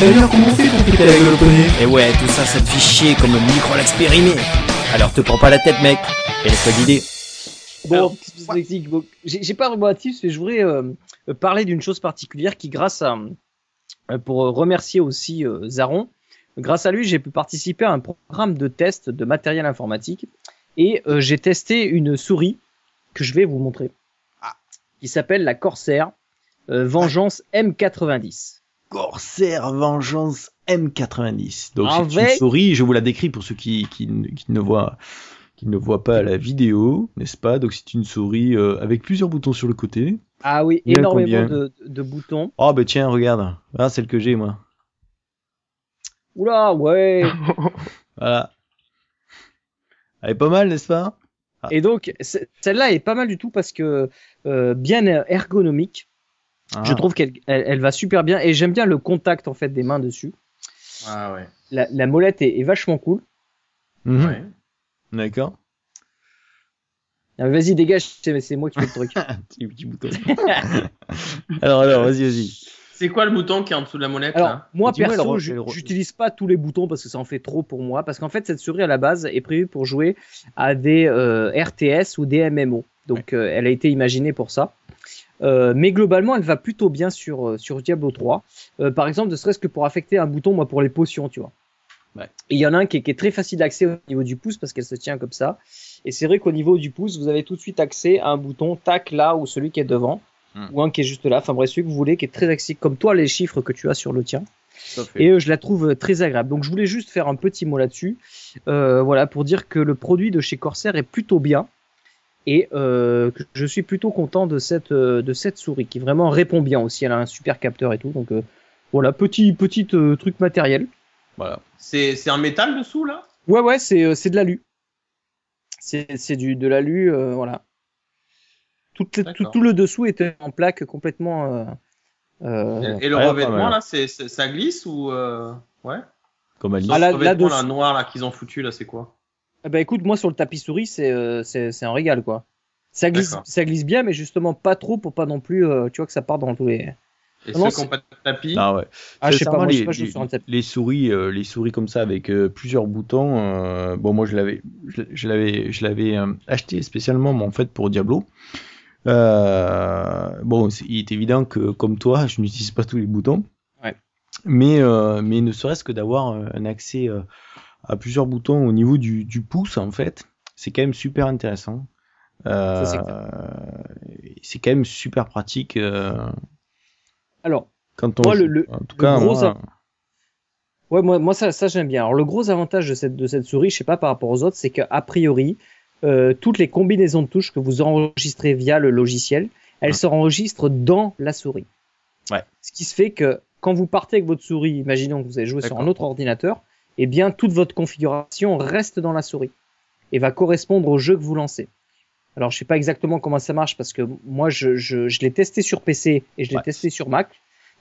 D'ailleurs, comment on fait pour péter avec le poney Et ouais, tout ça, ça te fait chier comme un micro l'expérimé. Alors te prends pas la tête, mec. Et laisse-toi guider. Bon, techniques, bon, j'ai, pas vraiment un tips, mais je voudrais euh, euh, parler d'une chose particulière qui grâce à euh, pour remercier aussi euh, Zaron. Grâce à lui, j'ai pu participer à un programme de test de matériel informatique et euh, j'ai testé une souris que je vais vous montrer, qui s'appelle la Corsair Vengeance M90. Corsair Vengeance M90. Donc c'est une souris, je vous la décris pour ceux qui, qui, ne- qui ne voient qui ne voient pas la vidéo, n'est-ce pas? Donc c'est une souris euh, avec plusieurs boutons sur le côté. Ah oui, Bien énormément de, de boutons. Oh bah tiens, regarde. Ah, celle que j'ai moi. Oula, ouais. Voilà. Elle est pas mal, n'est-ce pas? Et donc, c'est- celle-là est pas mal du tout parce que euh, bien ergonomique. Ah. Je trouve qu'elle elle, elle va super bien et j'aime bien le contact en fait des mains dessus. Ah ouais. La, la molette est, est vachement cool. Mhm. ouais. D'accord. Ah, Vas-y, dégage, c'est moi qui fais le truc. Petit, petit bouton. alors, alors, vas-y, vas-y. C'est quoi le bouton qui est en dessous de la molette Alors, là moi perso, j'utilise pas tous les boutons parce que ça en fait trop pour moi. Parce qu'en fait, cette souris à la base est prévue pour jouer à des euh, RTS ou des MMO. Donc, euh, elle a été imaginée pour ça. Euh, mais globalement, elle va plutôt bien sur, sur Diablo 3. Euh, par exemple, ne serait-ce que pour affecter un bouton, moi, pour les potions, tu vois. Ouais. Et il y en a un qui est, qui est très facile d'accès au niveau du pouce parce qu'elle se tient comme ça. Et c'est vrai qu'au niveau du pouce, vous avez tout de suite accès à un bouton tac là ou celui qui est devant. Hmm. Ou un qui est juste là. Enfin bref, celui que vous voulez, qui est très accessible, comme toi, les chiffres que tu as sur le tien. Et euh, je la trouve très agréable. Donc je voulais juste faire un petit mot là-dessus, euh, voilà, pour dire que le produit de chez Corsair est plutôt bien et euh, que je suis plutôt content de cette euh, de cette souris qui vraiment répond bien aussi. Elle a un super capteur et tout. Donc euh, voilà, petit petit euh, truc matériel. Voilà. C'est en métal dessous là? Ouais ouais, c'est euh, c'est de l'alu. C'est c'est du de l'alu, euh, voilà. Tout, le- tout, le dessous était en plaque complètement. euh, euh, Et, et le Ouais, revêtement, là, c'est, c'est- ça glisse ou. euh, Ouais? Comme Alice. Ah, là- là, noir, là, qu'ils ont foutu, là, c'est quoi? Eh ben écoute, moi sur le tapis souris, c'est euh, c'est c'est un régal quoi. Ça glisse, ça glisse bien, mais justement pas trop pour pas non plus, euh, tu vois que ça part dans tous les. Et Non, ceux qui n'ont pas de tapis Ah ouais. Ah, je sais pas, moi je sais les, pas, je les- sur un tapis. les souris, euh, les souris comme ça avec euh, plusieurs boutons. euh, bon, moi je l'avais, je, l'avais, je l'avais euh, acheté spécialement, mais en fait pour Diablo. Euh, bon, il est évident que comme toi, je n'utilise pas tous les boutons. Ouais. Mais euh, mais ne serait-ce que d'avoir un accès euh, à plusieurs boutons au niveau du, du pouce, en fait, c'est quand même super intéressant. Euh, Ça, c'est c'est quand même super pratique. Alors, quand on Moi, le- joue. le- en tout le cas, gros moi, av- Ouais, moi, moi ça, ça j'aime bien. Alors le gros avantage de cette, de cette souris, je sais pas par rapport aux autres, c'est qu'a priori, euh, toutes les combinaisons de touches que vous enregistrez via le logiciel, elles s'enregistrent dans la souris. Ouais. Ce qui se fait que quand vous partez avec votre souris, imaginons que vous avez joué sur un autre ordinateur, eh bien toute votre configuration reste dans la souris et va correspondre au jeu que vous lancez. Alors je sais pas exactement comment ça marche parce que moi je, je, je l'ai testé sur PC et je l'ai Ouais. testé sur Mac.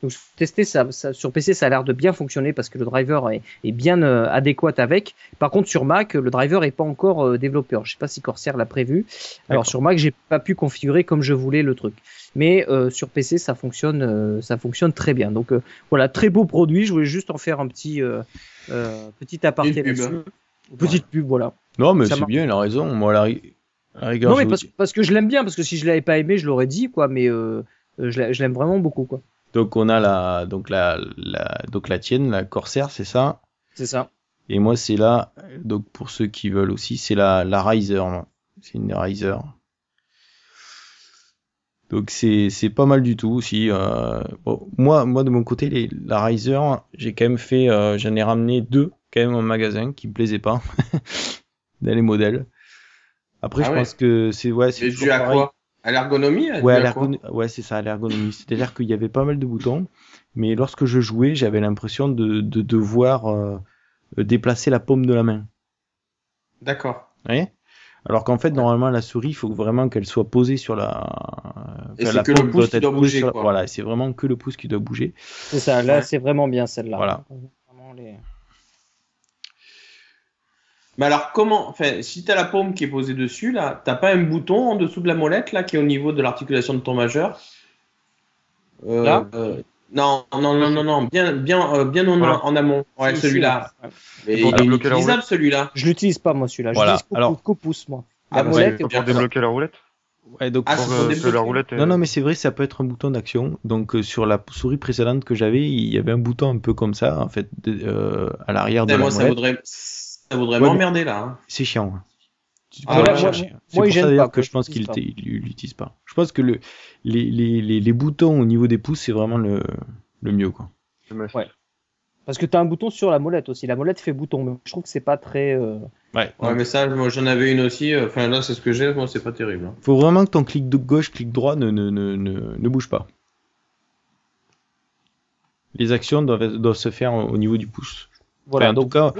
Donc testé ça, ça- sur PC ça a l'air de bien fonctionner parce que le driver est, est bien euh, adéquat avec. Par contre sur Mac le driver est pas encore euh, développé. Alors, je sais pas si Corsair l'a prévu. Alors sur Mac j'ai pas pu configurer comme je voulais le truc. Mais euh, sur PC ça fonctionne euh, ça fonctionne très bien. Donc euh, voilà très beau produit. Je voulais juste en faire un petit euh, euh, petit aparté Une pub. là-dessus. Petite pub voilà. Non, mais c'est bien, il a raison. Moi, la rigueur, non mais parce, que je l'aime bien parce que si je l'avais pas aimé je l'aurais dit quoi. Mais euh, je l'a- je l'aime vraiment beaucoup quoi. donc on a la, donc la, la, donc la tienne, la Corsair, c'est ça? C'est ça. Et moi, c'est la, donc pour ceux qui veulent aussi, c'est la, la Riser. C'est une Riser. Donc c'est, c'est pas mal du tout aussi. euh, bon, moi, moi de mon côté, les, la Riser, j'ai quand même fait, euh, j'en ai ramené deux quand même en magasin qui me plaisaient pas dans les modèles. Après, Ah je ouais. pense que c'est ouais, c'est dû à pareil. quoi? À l'ergonomie Ouais, à ouais, c'est ça, à l'ergonomie. C'est-à-dire qu'il y avait pas mal de boutons, mais lorsque je jouais, j'avais l'impression de, de devoir euh, déplacer la paume de la main. D'accord. Voyez? Alors qu'en fait, normalement, la souris, il faut vraiment qu'elle soit posée sur la. Et enfin, c'est la que le pouce qui être doit posée bouger, sur la- quoi. Voilà, c'est vraiment que le pouce qui doit bouger. C'est ça. Là Ouais. c'est vraiment bien celle-là. Voilà. Vraiment les- Mais alors, comment Enfin, si t'as la paume qui est posée dessus, là, t'as pas un bouton en dessous de la molette, là, qui est au niveau de l'articulation de ton majeur? Euh, Là? euh, Non, non, non, non, non, bien, bien, euh, bien en, Voilà. en amont. Ouais, celui-là. il est débloquer la utilisable, celui-là. Je l'utilise pas moi celui-là. Voilà. Je l'utilise Alors- qu'au pouce moi. Ah, La molette. Pour débloquer la roulette? Ouais, donc Ah, pour, euh, débloquer. que la roulette. Non, non, mais c'est vrai, ça peut être un bouton d'action. Donc, euh, sur la souris précédente que j'avais, il y avait un bouton un peu comme ça, en fait, de- euh, à l'arrière de la moi, ça molette. Voudrait, ça voudrait Ouais, m'emmerder, là. hein. C'est chiant. hein. Tu Ah peux ouais, moi- il gêne pas, que je pense qu'il l'utilise pas. Je pense que le, les, les, les, les boutons au niveau des pouces, c'est vraiment le, le mieux, quoi. Ouais. Parce que t'as un bouton sur la molette aussi. La molette fait bouton, mais je trouve que c'est pas très. euh, Ouais. Ouais, mais ça, moi, j'en avais une aussi. euh, Enfin, là, c'est ce que j'ai. Moi, c'est pas terrible. hein. Faut vraiment que ton clic de gauche, clic droit ne, ne, ne, ne, ne bouge pas. Les actions doivent, doivent se faire au au niveau du pouce. Voilà. Enfin, en donc tout cas,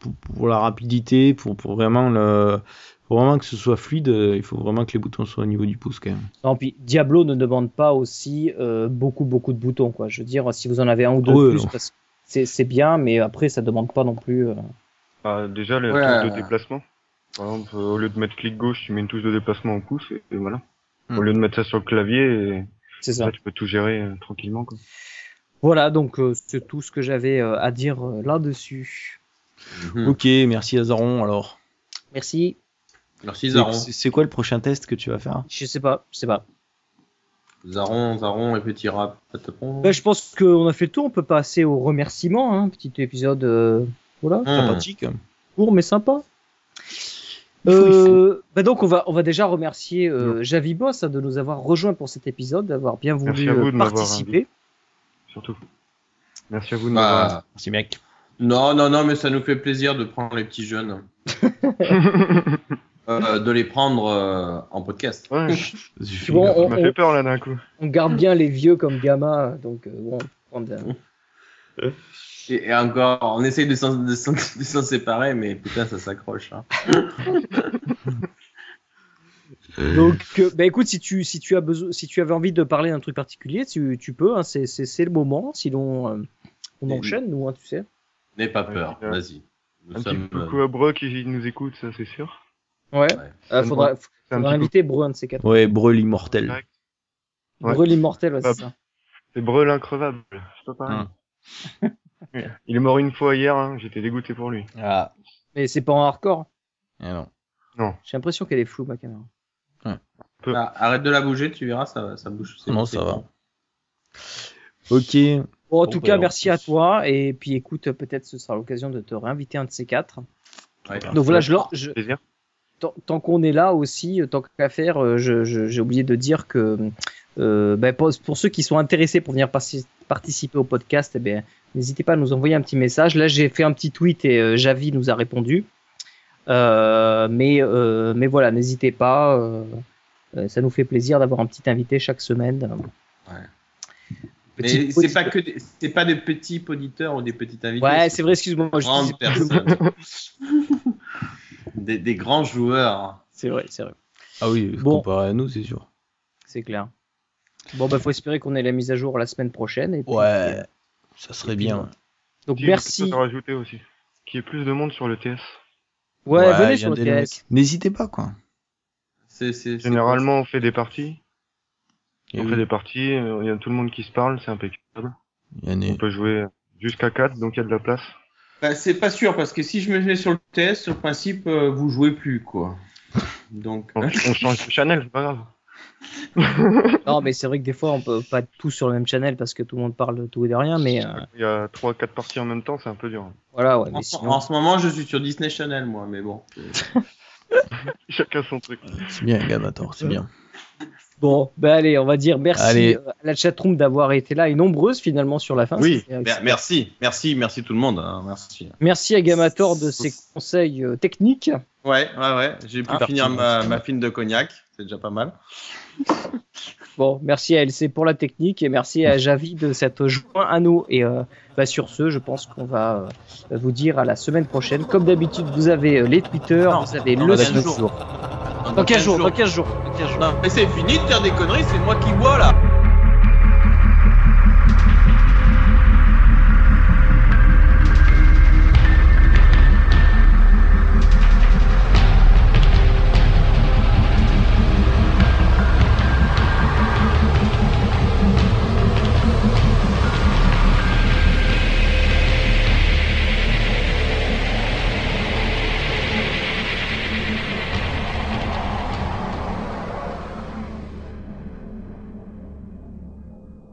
pour, pour la rapidité, pour, pour vraiment le, pour vraiment que ce soit fluide, euh, il faut vraiment que les boutons soient au niveau du pouce quand même. non, puis Diablo ne demande pas aussi euh, beaucoup beaucoup de boutons quoi. Je veux dire, si vous en avez un ou deux Ouais, de plus, parce que c'est c'est bien, mais après ça demande pas non plus. euh, Ah, déjà, le Ouais. touche de déplacement. Par exemple, au lieu de mettre clic gauche, tu mets une touche de déplacement au pouce et, et voilà. Hmm. Au lieu de mettre ça sur le clavier, et, C'est ça. là, tu peux tout gérer euh, tranquillement. Quoi. Voilà, donc euh, c'est tout ce que j'avais euh, à dire euh, Mhm. Ok, merci Azaron alors. Merci. Merci, Zaron. C'est quoi le prochain test que tu vas faire? Je sais pas, je sais pas. Zaron, Zaron et petit rap. patapon. Ben, je pense qu'on a fait le tour. On peut passer aux remerciements. Hein. Petit épisode, euh, voilà, Hum. Sympathique. court mais sympa. Euh, ben donc on va on va déjà remercier euh, Javi Boss hein, de nous avoir rejoint pour cet épisode, d'avoir bien Merci voulu à vous euh, de participer. Surtout. Merci à vous de m'avoir. Bah, Merci mec. Non, non, non, mais ça nous fait plaisir de prendre les petits jeunes. Euh, de les prendre euh, en podcast. ouais, bon, gars. ça on- m'a fait peur là d'un coup. On garde bien les vieux comme gamma, donc euh, bon. prendre, euh, Et, et encore, on essaye de s'en, de s'en- de s'en séparer, mais putain, ça s'accroche. hein. Donc, euh, bah écoute, si tu, si tu as besoin, si tu avais envie de parler d'un truc particulier, tu, tu peux, hein, c'est, c'est, c'est le moment. Sinon, euh, on enchaîne, nous, hein, tu sais. N'aie pas peur, Euh, vas-y. Nous Un petit sommes, euh, coucou à Bro qui nous écoute, ça c'est sûr. Ouais. Ouais. Euh, Ça faudra, inviter Bro, un de ces quatre. Ouais, Brel immortel. Direct. Ouais. Brûle immortel, ouais, c'est Hop. ça. C'est Brel increvable. C'est pas pareil. Il est mort une fois hier, hein, j'étais dégoûté pour lui. Ah. Mais c'est pas en hardcore. Ah non. J'ai l'impression qu'elle est floue, ma caméra. Ah, arrête de la bouger, tu verras, ça, ça bouge. Non, c'est ça va. Ok. Bon, en Bon, tout cas, merci à toi. Et puis, écoute, peut-être ce sera l'occasion de te réinviter un de ces quatre. Ouais. Donc voilà, je, leur- je, tant, tant qu'on est là aussi, euh, tant qu'à faire, euh, je- je- j'ai oublié de dire que euh, ben, pour, pour ceux qui sont intéressés pour venir participer au podcast, eh ben, n'hésitez pas à nous envoyer un petit message. Là, j'ai fait un petit tweet et euh, Javi nous a répondu. Euh, mais, euh, mais voilà, n'hésitez pas. ça nous fait plaisir d'avoir un petit invité chaque semaine. Mais c'est pas que des, c'est pas des petits auditeurs ou des petits invités. Ouais, c'est vrai, excuse-moi. je Grandes personnes. des, des grands joueurs. C'est vrai, c'est vrai. Ah oui, Bon. comparé à nous, c'est sûr. C'est clair. Bon, bah, faut espérer qu'on ait la mise à jour la semaine prochaine. Et puis, Ouais. euh, Ça serait puis, bien. voilà. Donc, merci. à rajouter aussi. Qu'il y ait plus de monde sur le TS. Ouais, venez il y sur le TS. N'hésitez pas, quoi. C'est, c'est, c'est Généralement, on fait des parties. Et on oui, fait des parties, euh, il y a tout le monde qui se parle, c'est impeccable. il y en a- On peut jouer jusqu'à 4, donc il y a de la place. Bah, c'est pas sûr parce que si je me mets sur le TS, sur le principe, euh, vous jouez plus quoi. Donc, On, on change de channel, c'est pas grave. Non, mais c'est vrai que des fois, on peut pas être tous sur le même channel parce que tout le monde parle de tout et de rien. Mais euh, Il y a 3-4 parties en même temps, c'est un peu dur. voilà, ouais. en, Mais ce- sinon, en ce moment, je suis sur Disney Channel moi, mais bon. Chacun son truc. C'est bien, Gamator, c'est bien. bon, bah allez, on va dire merci Allez. à la chatroom d'avoir été là et nombreuse finalement sur la fin. Oui, merci, merci, merci tout le monde. hein, merci. Merci à Gamator de ses conseils euh, techniques. Ouais, ouais, ouais. J'ai pu Ah, finir ma, ma fine de cognac, c'est déjà pas mal. Bon, merci à LC pour la technique et merci à Javi de s'être joint à nous. Et euh, bah, sur ce, je pense qu'on va euh, vous dire à la semaine prochaine. Comme d'habitude, vous avez euh, les Twitter, Non, vous avez non, le dans site. 15 jours. Dans 15 jours, dans 15 jours. dans 15 jours. Non, mais c'est fini de faire des conneries, c'est moi qui bois là.